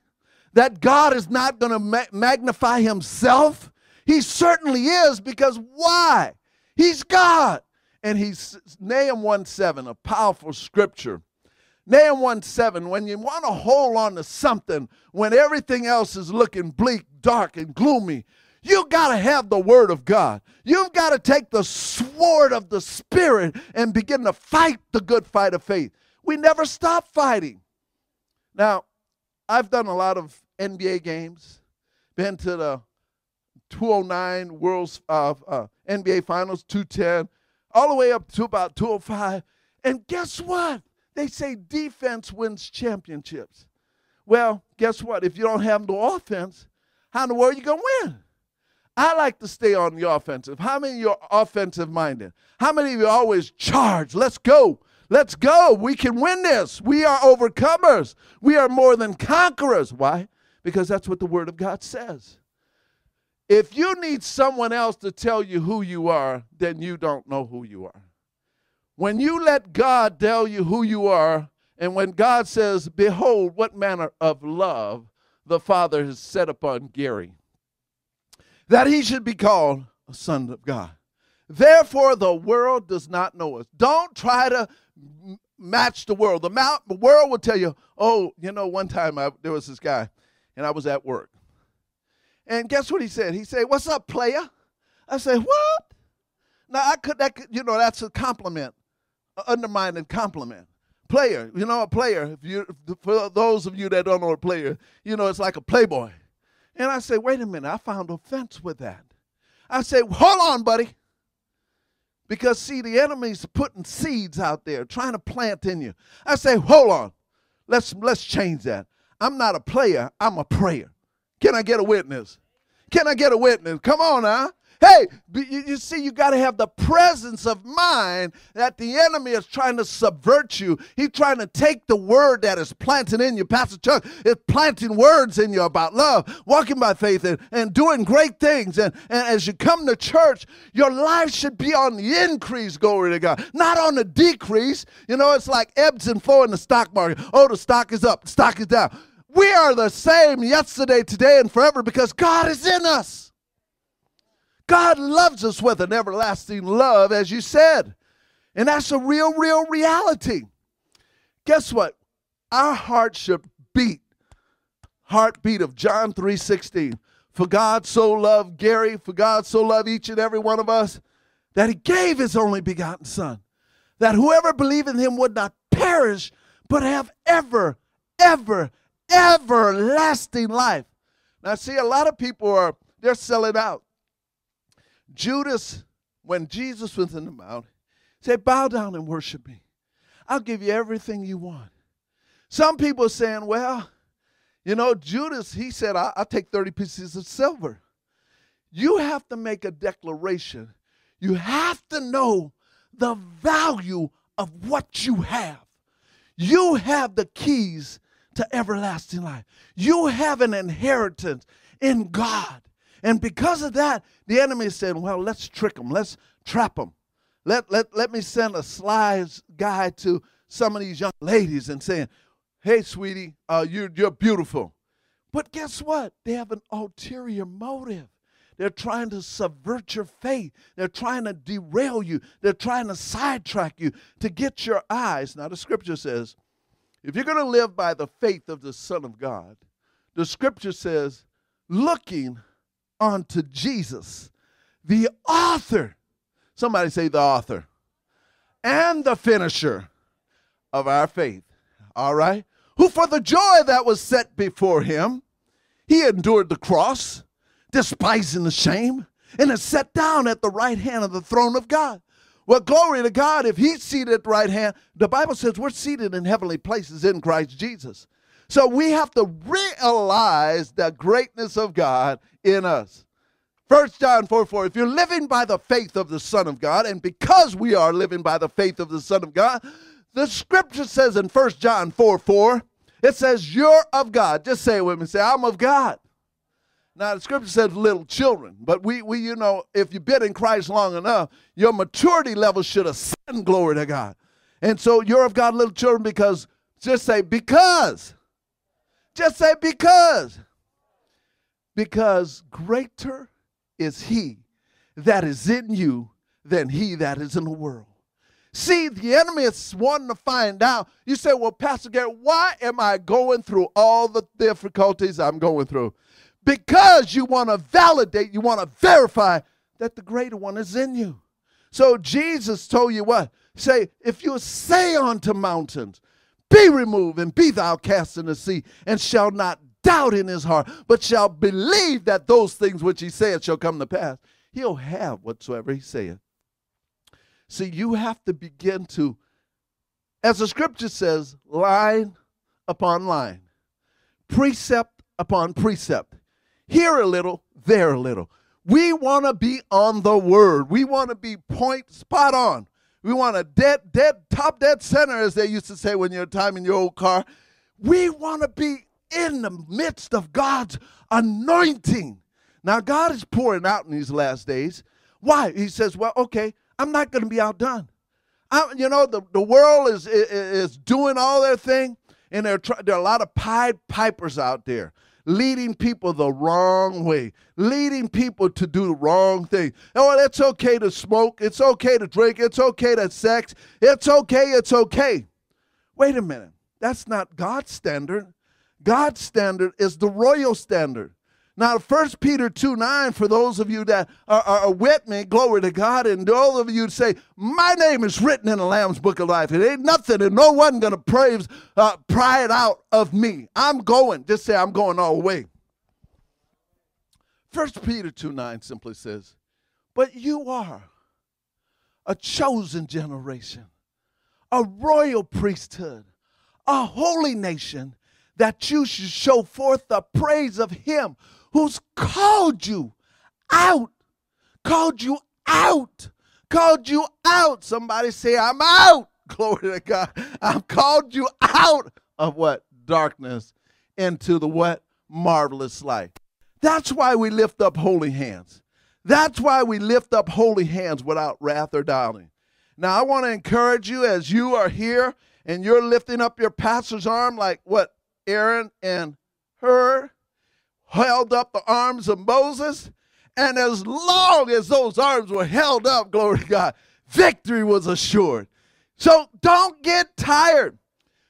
that God is not going to ma- magnify himself? He certainly is because why? He's God. And he's Nahum 1 7, a powerful scripture. Nahum 1 7, when you want to hold on to something when everything else is looking bleak, dark, and gloomy, you got to have the word of God. You've got to take the sword of the Spirit and begin to fight the good fight of faith. We never stop fighting. Now, I've done a lot of NBA games, been to the 209 World's uh, uh, NBA Finals, 210, all the way up to about 205. And guess what? They say defense wins championships. Well, guess what? If you don't have no offense, how in the world are you going to win? I like to stay on the offensive. How many of you are offensive minded? How many of you always charge? Let's go. Let's go. We can win this. We are overcomers. We are more than conquerors. Why? Because that's what the Word of God says. If you need someone else to tell you who you are, then you don't know who you are. When you let God tell you who you are, and when God says, Behold, what manner of love the Father has set upon Gary, that he should be called a son of God. Therefore, the world does not know us. Don't try to match the world. The, mount, the world will tell you, oh, you know, one time I, there was this guy, and I was at work. And guess what he said? He said, What's up, player? I said, What? Now I could that could, you know that's a compliment, an undermining compliment. Player, you know a player. If you for those of you that don't know a player, you know it's like a playboy. And I say, wait a minute, I found offense with that. I say, hold on, buddy. Because see, the enemy's putting seeds out there, trying to plant in you. I say, hold on. Let's let's change that. I'm not a player, I'm a prayer. Can I get a witness? Can I get a witness? Come on now. Hey, you, see, you got to have the presence of mind that the enemy is trying to subvert you. He's trying to take the word that is planted in you. Pastor Chuck is planting words in you about love, walking by faith, and, and doing great things. And, and as you come to church, your life should be on the increase, glory to God, not on the decrease. You know, it's like ebbs and flow in the stock market. Oh, the stock is up, the stock is down. We are the same yesterday, today, and forever because God is in us. God loves us with an everlasting love, as you said. And that's a real, real reality. Guess what? Our heart should beat. Heartbeat of John 3:16. For God so loved Gary, for God so loved each and every one of us, that he gave his only begotten son, that whoever believed in him would not perish, but have ever, ever, everlasting life. Now, see, a lot of people are, they're selling out. Judas, when Jesus was in the mount, said, Bow down and worship me. I'll give you everything you want. Some people are saying, Well, you know, Judas, he said, I- I'll take 30 pieces of silver. You have to make a declaration. You have to know the value of what you have. You have the keys to everlasting life. You have an inheritance in God. And because of that, the enemy said, Well, let's trick them, let's trap them. Let, let, let me send a sly guy to some of these young ladies and saying, Hey, sweetie, uh, you're, you're beautiful. But guess what? They have an ulterior motive. They're trying to subvert your faith. They're trying to derail you. They're trying to sidetrack you to get your eyes. Now, the scripture says, if you're going to live by the faith of the Son of God, the scripture says, looking unto Jesus, the author. Somebody say the author. And the finisher of our faith. All right? Who for the joy that was set before him, he endured the cross, despising the shame, and is set down at the right hand of the throne of God. Well, glory to God. If he's seated at the right hand, the Bible says we're seated in heavenly places in Christ Jesus. So we have to realize the greatness of God in us. 1 John 4 4, if you're living by the faith of the Son of God, and because we are living by the faith of the Son of God, the scripture says in 1 John 4 4, it says, You're of God. Just say it with me. Say, I'm of God. Now the scripture says little children, but we, we you know, if you've been in Christ long enough, your maturity level should ascend, glory to God. And so you're of God, little children, because just say because. Just say because. Because greater is he that is in you than he that is in the world. See, the enemy is wanting to find out. You say, Well, Pastor Gary, why am I going through all the difficulties I'm going through? Because you want to validate, you want to verify that the greater one is in you. So Jesus told you what? Say, if you say unto mountains, be removed and be thou cast in the sea, and shall not doubt in his heart, but shall believe that those things which he saith shall come to pass, he'll have whatsoever he saith. See, you have to begin to, as the scripture says, line upon line, precept upon precept, here a little, there a little. We want to be on the word. We want to be point spot on. We want a dead, dead, top dead center, as they used to say when you're timing your old car. We want to be in the midst of God's anointing. Now, God is pouring out in these last days. Why? He says, well, okay, I'm not going to be outdone. I, you know, the, the world is, is, is doing all their thing, and there are, there are a lot of Pied Pipers out there leading people the wrong way, leading people to do the wrong thing. Oh, it's okay to smoke. It's okay to drink. It's okay to sex. It's okay. It's okay. Wait a minute. That's not God's standard. God's standard is the royal standard. Now, 1 Peter 2 9, for those of you that are, are, with me, glory to God, and all of you say, My name is written in the Lamb's Book of Life. It ain't nothing, and no one to praise, uh, pry it out of me. I'm going. Just say, I'm going all the way. 1 Peter 2 9 simply says, But you are a chosen generation, a royal priesthood, a holy nation, that you should show forth the praise of him who's called you out, called you out, called you out. Somebody say, I'm out. Glory to God. I've called you out of what? Darkness into the what? Marvelous light. That's why we lift up holy hands. That's why we lift up holy hands without wrath or doubting. Now, I want to encourage you as you are here and you're lifting up your pastor's arm like what Aaron and Hur held up the arms of Moses. And as long as those arms were held up, glory to God, victory was assured. So don't get tired.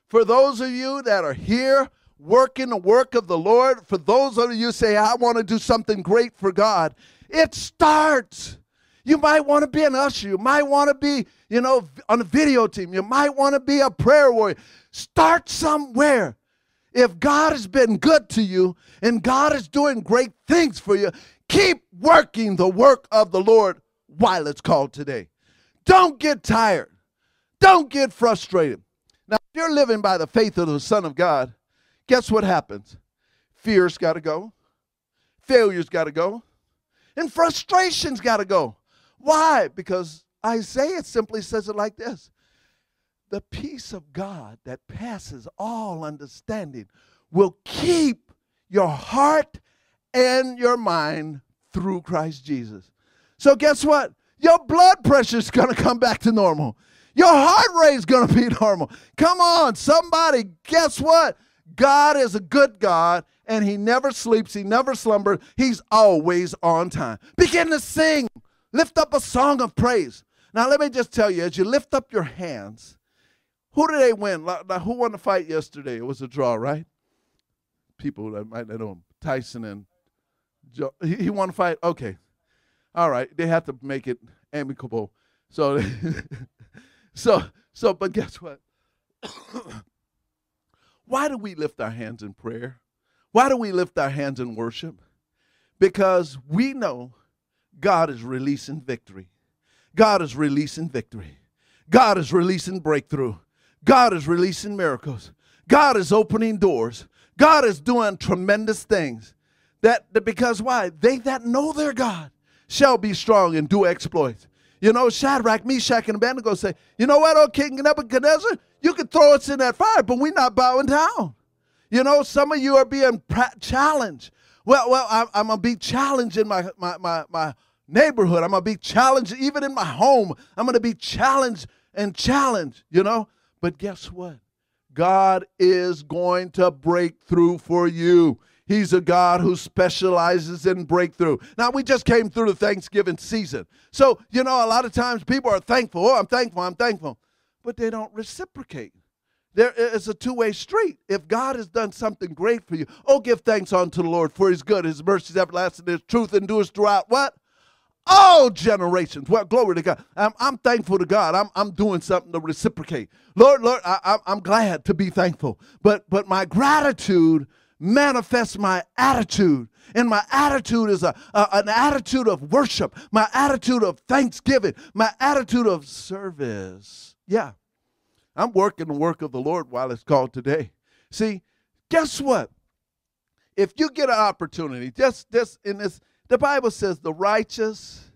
For those of you that are here working the work of the Lord, for those of you say, I want to do something great for God, it starts. You might want to be an usher. You might want to be, you know, on a video team. You might want to be a prayer warrior. Start somewhere. If God has been good to you and God is doing great things for you, keep working the work of the Lord while it's called today. Don't get tired. Don't get frustrated. Now, if you're living by the faith of the Son of God, guess what happens? Fear's got to go, failure's got to go, and frustration's got to go. Why? Because Isaiah simply says it like this The peace of God that passes all understanding will keep your heart and your mind through Christ Jesus. So, guess what? Your blood pressure is going to come back to normal. Your heart rate is going to be normal. Come on, somebody, guess what? God is a good God and he never sleeps, he never slumbers, he's always on time. Begin to sing, lift up a song of praise. Now, let me just tell you, as you lift up your hands, who did they win? Now, who won the fight yesterday? It was a draw, right? People that might not know him, Tyson and Joe. He, he won the fight? Okay. All right. They have to make it amicable. So, so, so, but guess what? Why do we lift our hands in prayer? Why do we lift our hands in worship? Because we know God is releasing victory. God is releasing victory. God is releasing breakthrough. God is releasing miracles. God is opening doors. God is doing tremendous things. That, that because why? They that know their God shall be strong and do exploits. You know, Shadrach, Meshach, and Abednego say, you know what, oh King Nebuchadnezzar, you can throw us in that fire, but we're not bowing down. You know, some of you are being challenged. Well, well, I'm, I'm gonna be challenged in my, my, my, my neighborhood. I'm gonna be challenged even in my home. I'm gonna be challenged and challenged, you know. But guess what? God is going to break through for you. He's a God who specializes in breakthrough. Now, we just came through the Thanksgiving season. So, you know, a lot of times people are thankful. Oh, I'm thankful, I'm thankful. But they don't reciprocate. There is a two way street. If God has done something great for you, oh, give thanks unto the Lord for his good, his mercies everlasting, his truth endures throughout what? All generations. Well, glory to God. I'm, I'm thankful to God. I'm, I'm doing something to reciprocate. Lord, Lord, I, I'm glad to be thankful. But, but my gratitude manifests my attitude. And my attitude is a, a, an attitude of worship, my attitude of thanksgiving, my attitude of service. Yeah. I'm working the work of the Lord while it's called today. See, guess what? If you get an opportunity, just, just in this, the Bible says the righteous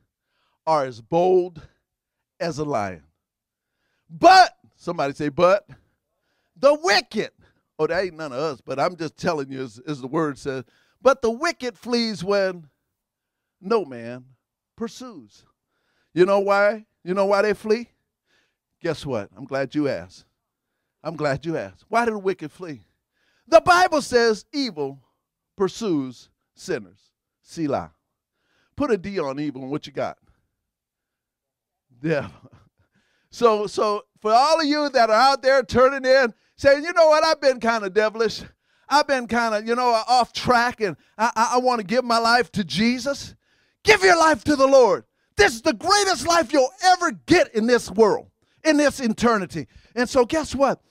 are as bold as a lion. But, somebody say, but, the wicked Oh, that ain't none of us, but I'm just telling you, as, as the word says. But the wicked flees when no man pursues. You know why? You know why they flee? Guess what? I'm glad you asked. I'm glad you asked. Why do the wicked flee? The Bible says evil pursues sinners. Selah. Put a D on evil and what you got? Yeah. So so for all of you that are out there turning in saying, you know what, I've been kind of devilish. I've been kind of, you know, off track and I, I, I want to give my life to Jesus. Give your life to the Lord. This is the greatest life you'll ever get in this world, in this eternity. And so, guess what?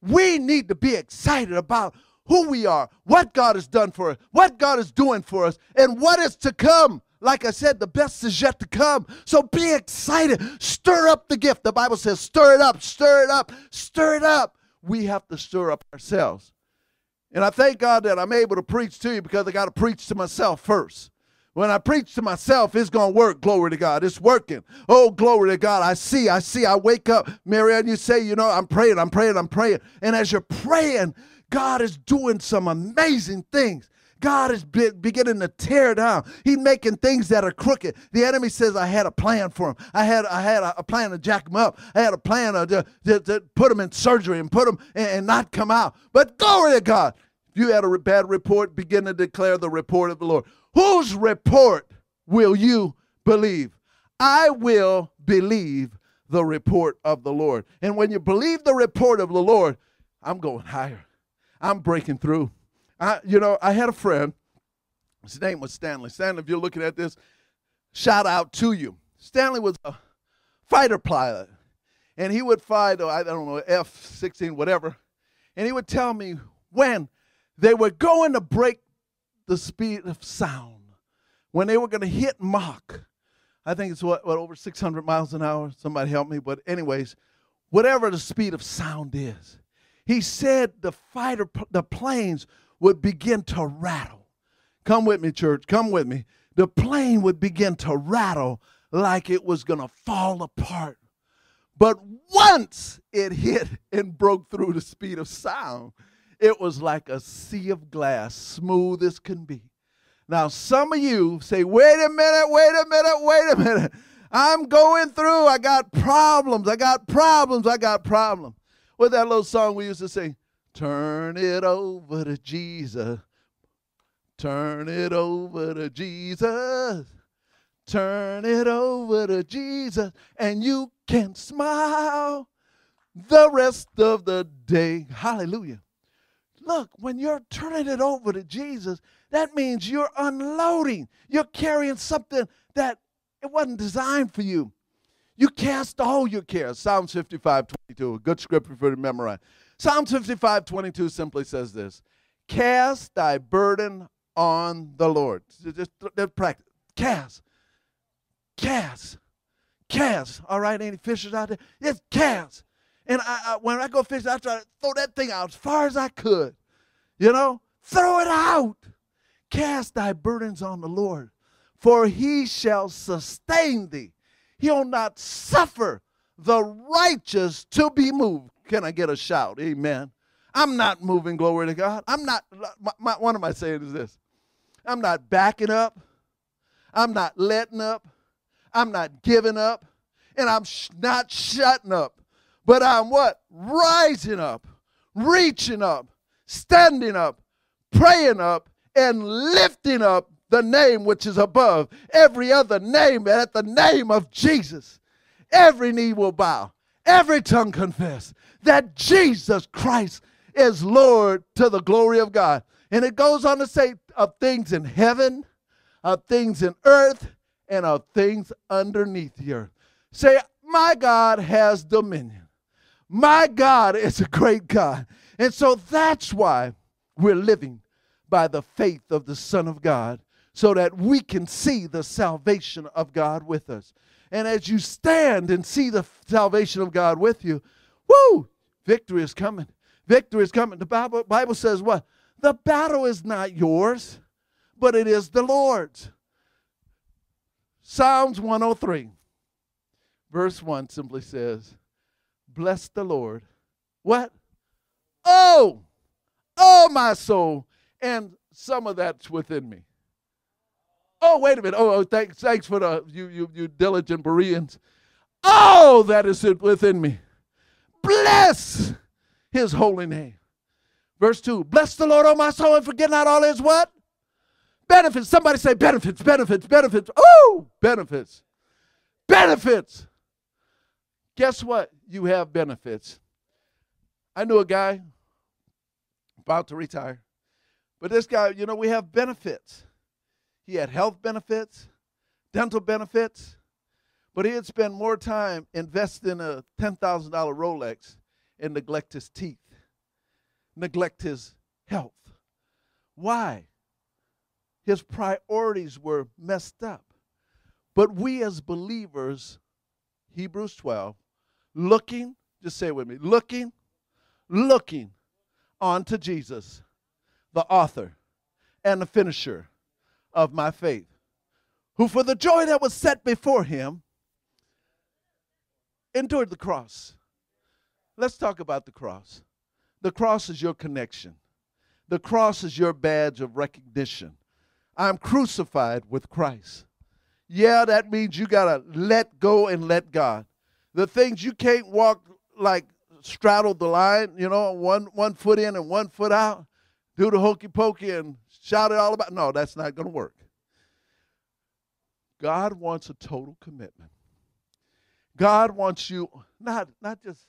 We need to be excited about who we are, what God has done for us, what God is doing for us, and what is to come. Like I said, the best is yet to come. So be excited. Stir up the gift. The Bible says, stir it up, stir it up, stir it up we have to stir up ourselves. And I thank God that I'm able to preach to you because I got to preach to myself first. When I preach to myself, it's going to work. Glory to God. It's working. Oh, glory to God. I see, I see. I wake up, Marianne, you say, you know, I'm praying, I'm praying, I'm praying. And as you're praying, God is doing some amazing things. God is be- beginning to tear down. He's making things that are crooked. The enemy says, I had a plan for him. I had, I had a, a plan to jack him up. I had a plan to, to, to put him in surgery and put him and, and not come out. But glory to God. If you had a bad report, begin to declare the report of the Lord. Whose report will you believe? I will believe the report of the Lord. And when you believe the report of the Lord, I'm going higher. I'm breaking through. I, you know, I had a friend. His name was Stanley. Stanley, if you're looking at this, shout out to you. Stanley was a fighter pilot, and he would fight, the I don't know F 16 whatever, and he would tell me when they were going to break the speed of sound, when they were going to hit Mach. I think it's what, what over 600 miles an hour. Somebody help me. But anyways, whatever the speed of sound is, he said the fighter, the planes would begin to rattle. Come with me, church. Come with me. The plane would begin to rattle like it was going to fall apart. But once it hit and broke through the speed of sound, it was like a sea of glass, smooth as can be. Now, some of you say, wait a minute, wait a minute, wait a minute. I'm going through. I got problems. I got problems. I got problems. With that little song we used to sing? Turn it over to Jesus. Turn it over to Jesus. Turn it over to Jesus, and you can smile the rest of the day. Hallelujah. Look, when you're turning it over to Jesus, that means you're unloading. You're carrying something that it wasn't designed for you. You cast all your cares. Psalms 55, 22, a good scripture for you to memorize. Psalms 55, 22 simply says this Cast thy burden on the Lord. Just, just practice. Cast. Cast. Cast. All right, any fishers out there? Just cast. And I, I, when I go fishing, I try to throw that thing out as far as I could. You know, throw it out. Cast thy burdens on the Lord, for he shall sustain thee. He'll not suffer the righteous to be moved. Can I get a shout? Amen. I'm not moving, glory to God. I'm not, my, my, my saying is this I'm not backing up. I'm not letting up. I'm not giving up. And I'm sh- not shutting up. But I'm what? Rising up, reaching up, standing up, praying up, and lifting up the name which is above every other name. And at the name of Jesus, every knee will bow, every tongue confess that Jesus Christ is Lord to the glory of God. And it goes on to say of things in heaven, of things in earth, and of things underneath the earth. Say, My God has dominion. My God is a great God. And so that's why we're living by the faith of the Son of God so that we can see the salvation of God with us. And as you stand and see the salvation of God with you, whoo, victory is coming. Victory is coming. The Bible, Bible says what? The battle is not yours, but it is the Lord's. Psalms 103, verse 1 simply says, Bless the Lord. What? Oh, oh, my soul. And some of that's within me. Oh, wait a minute. Oh, oh thanks, thanks for the you, you, you diligent Bereans. Oh, that is within me. Bless his holy name. Verse 2 Bless the Lord, O my soul, and forget not all his what? Benefits. Somebody say benefits, benefits, benefits. Oh, benefits. Benefits. Guess what? You have benefits. I knew a guy about to retire. But this guy, you know, we have benefits. He had health benefits, dental benefits, but he'd spend more time investing in a $10,000 Rolex and neglect his teeth, neglect his health. Why? His priorities were messed up. But we as believers, Hebrews 12, looking, just say it with me, looking, looking onto Jesus, the author and the finisher of my faith, who for the joy that was set before him endured the cross. Let's talk about the cross. The cross is your connection. The cross is your badge of recognition. I'm crucified with Christ. Yeah, that means you got to let go and let God. The things you can't walk like straddle the line, you know, one one foot in and one foot out, do the hokey pokey and shout it all about. No, that's not going to work. God wants a total commitment. God wants you not, not just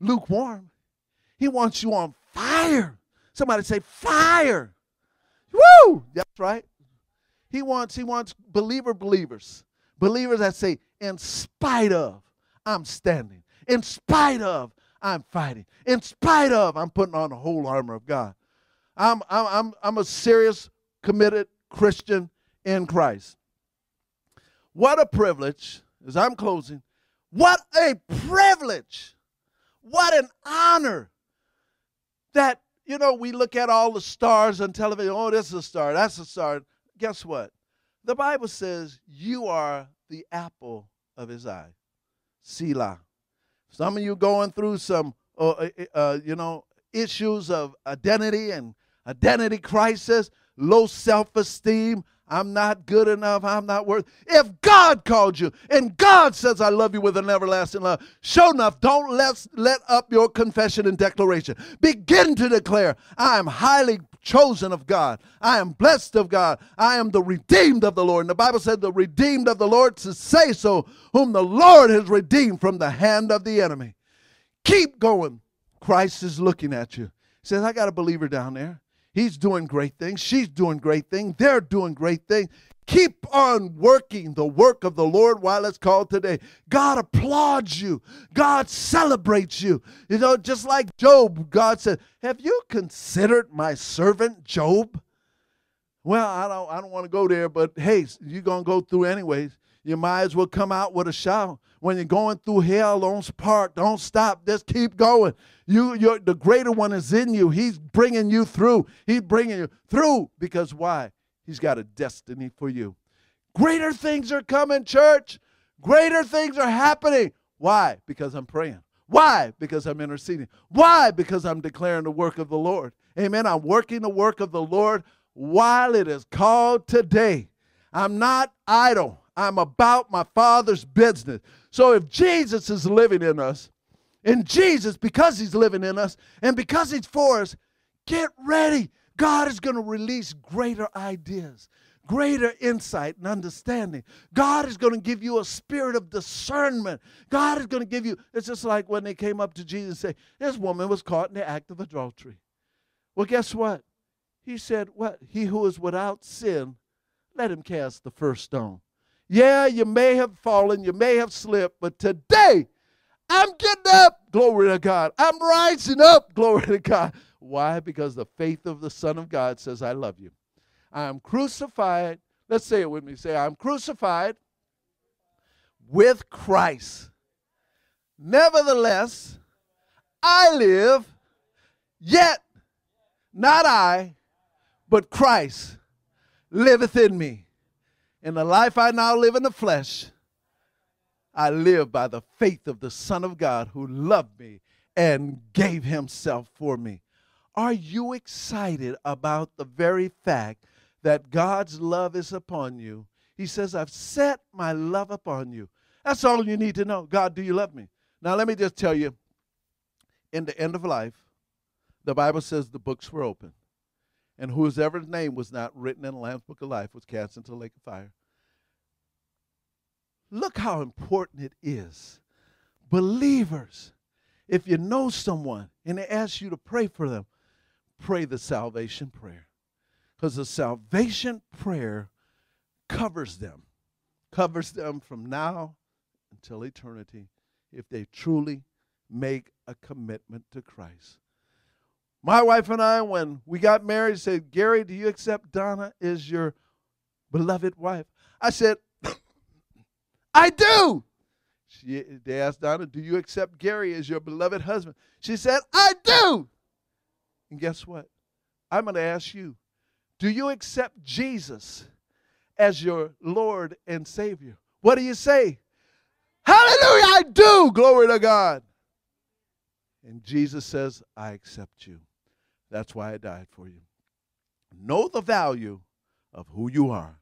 lukewarm, He wants you on fire. Somebody say, fire. Woo! That's right. He wants, he wants believer believers, Believers that say, in spite of, I'm standing. In spite of, I'm fighting. In spite of, I'm putting on the whole armor of God. I'm, I'm, I'm, I'm a serious, committed Christian in Christ. What a privilege, as I'm closing, what a privilege, what an honor that, you know, we look at all the stars on television. Oh, this is a star, that's a star. Guess what? The Bible says you are the apple of his eye. Selah. Some of you going through some, uh, uh, uh, you know, issues of identity and identity crisis, low self esteem. I'm not good enough. I'm not worth. If God called you and God says, I love you with an everlasting love, show enough, don't let, let up your confession and declaration. Begin to declare, I am highly chosen of God. I am blessed of God. I am the redeemed of the Lord. And the Bible said, the redeemed of the Lord to say so, whom the Lord has redeemed from the hand of the enemy. Keep going. Christ is looking at you. He says, I got a believer down there. He's doing great things. She's doing great things. They're doing great things. Keep on working the work of the Lord while it's called today. God applauds you. God celebrates you. You know, just like Job, God said, Have you considered my servant Job? Well, I don't I don't want to go there, but hey, you're gonna go through anyways. You might as well come out with a shout. When you're going through hell, don't park, don't stop, just keep going. You, you're, the greater one is in you. He's bringing you through. He's bringing you through because why? He's got a destiny for you. Greater things are coming, church. Greater things are happening. Why? Because I'm praying. Why? Because I'm interceding. Why? Because I'm declaring the work of the Lord. Amen. I'm working the work of the Lord while it is called today. I'm not idle. I'm about my Father's business. So if Jesus is living in us, and Jesus, because He's living in us, and because He's for us, get ready. God is going to release greater ideas, greater insight and understanding. God is going to give you a spirit of discernment. God is going to give you, it's just like when they came up to Jesus and say, This woman was caught in the act of adultery. Well, guess what? He said, What? He who is without sin, let him cast the first stone. Yeah, you may have fallen, you may have slipped, but today I'm getting up, glory to God. I'm rising up, glory to God. Why? Because the faith of the Son of God says, I love you. I am crucified. Let's say it with me. Say, I'm crucified with Christ. Nevertheless, I live, yet not I, but Christ liveth in me. In the life I now live in the flesh, I live by the faith of the Son of God who loved me and gave himself for me. Are you excited about the very fact that God's love is upon you? He says, I've set my love upon you. That's all you need to know. God, do you love me? Now, let me just tell you in the end of life, the Bible says the books were open, and whosoever's name was not written in the Lamb's book of life was cast into the lake of fire. Look how important it is. Believers, if you know someone and they ask you to pray for them, pray the salvation prayer. Because the salvation prayer covers them, covers them from now until eternity if they truly make a commitment to Christ. My wife and I, when we got married, said, Gary, do you accept Donna as your beloved wife? I said, I do. She, they asked Donna, Do you accept Gary as your beloved husband? She said, I do. And guess what? I'm going to ask you, do you accept Jesus as your Lord and Savior? What do you say? Hallelujah, I do. Glory to God. And Jesus says, I accept you. That's why I died for you. Know the value of who you are.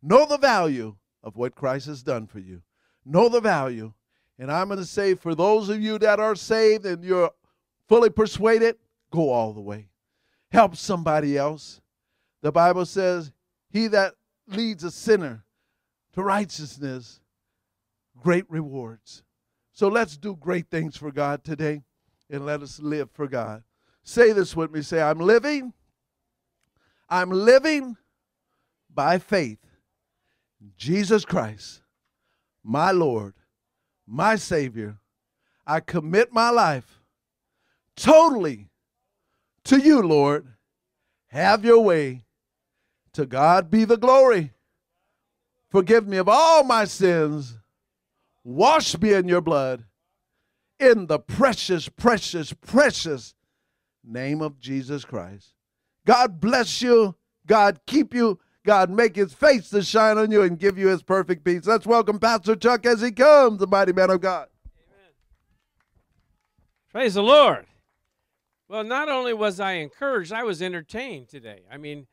Know the value of what Christ has done for you. Know the value. And I'm going to say, for those of you that are saved and you're fully persuaded, go all the way. Help somebody else. The Bible says, He that leads a sinner to righteousness, great rewards. So let's do great things for God today and let us live for God. Say this with me. Say, I'm living. I'm living by faith Jesus Christ, my Lord, my Savior. I commit my life totally to you, Lord. Have your way. To God be the glory. Forgive me of all my sins. Wash me in your blood. In the precious, precious, precious name of Jesus Christ. God bless you. God keep you. God make his face to shine on you and give you his perfect peace. Let's welcome Pastor Chuck as he comes, the mighty man of God. Praise the Lord. Well, not only was I encouraged, I was entertained today. I mean,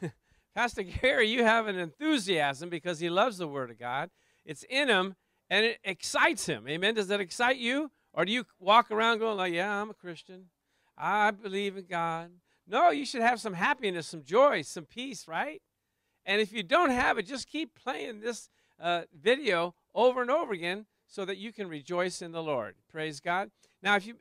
Pastor Gary, you have an enthusiasm because he loves the Word of God. It's in him and it excites him. Amen. Does that excite you? Or do you walk around going like, yeah, I'm a Christian. I believe in God. No, you should have some happiness, some joy, some peace, right? And if you don't have it, just keep playing this uh, video over and over again so that you can rejoice in the Lord. Praise God. Now, if you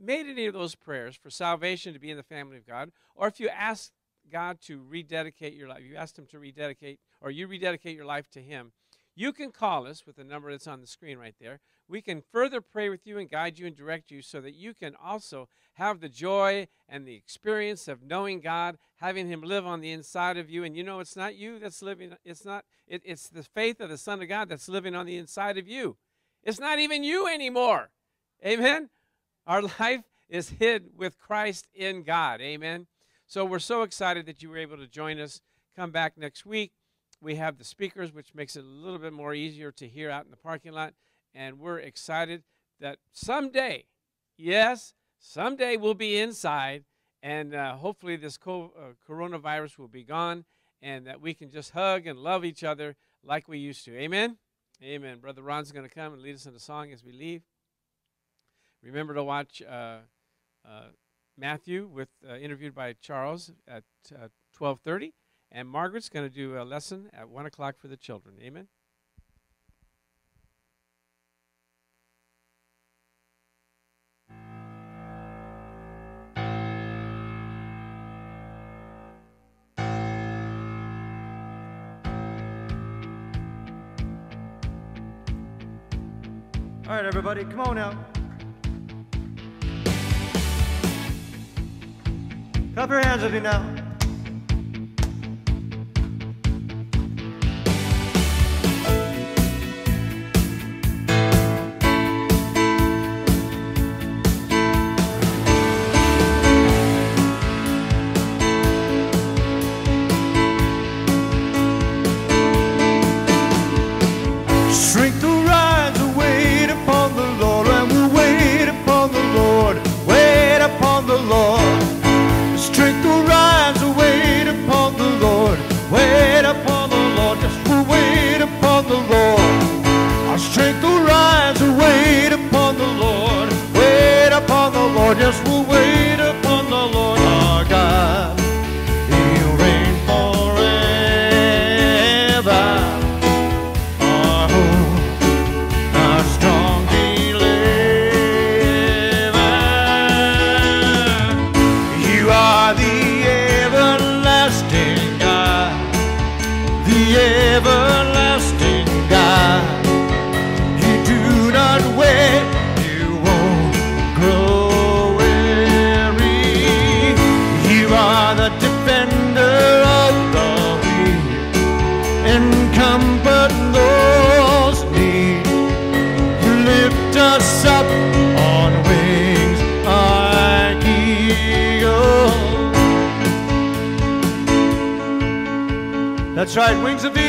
made any of those prayers for salvation to be in the family of God, or if you asked God to rededicate your life, you asked Him to rededicate, or you rededicate your life to Him, you can call us with the number that's on the screen right there. We can further pray with you and guide you and direct you so that you can also have the joy and the experience of knowing God, having Him live on the inside of you. And you know, it's not you that's living, it's not, it, it's the faith of the Son of God that's living on the inside of you. It's not even you anymore. Amen. Our life is hid with Christ in God. Amen. So we're so excited that you were able to join us. Come back next week. We have the speakers, which makes it a little bit more easier to hear out in the parking lot. And we're excited that someday, yes, someday we'll be inside and uh, hopefully this co- uh, coronavirus will be gone and that we can just hug and love each other like we used to. Amen. Amen. Brother Ron's going to come and lead us in a song as we leave. Remember to watch uh, uh, Matthew with uh, interviewed by Charles at uh, twelve thirty, and Margaret's going to do a lesson at one o'clock for the children. Amen. All right, everybody, come on now. Clap your hands with me now. That's right, wings of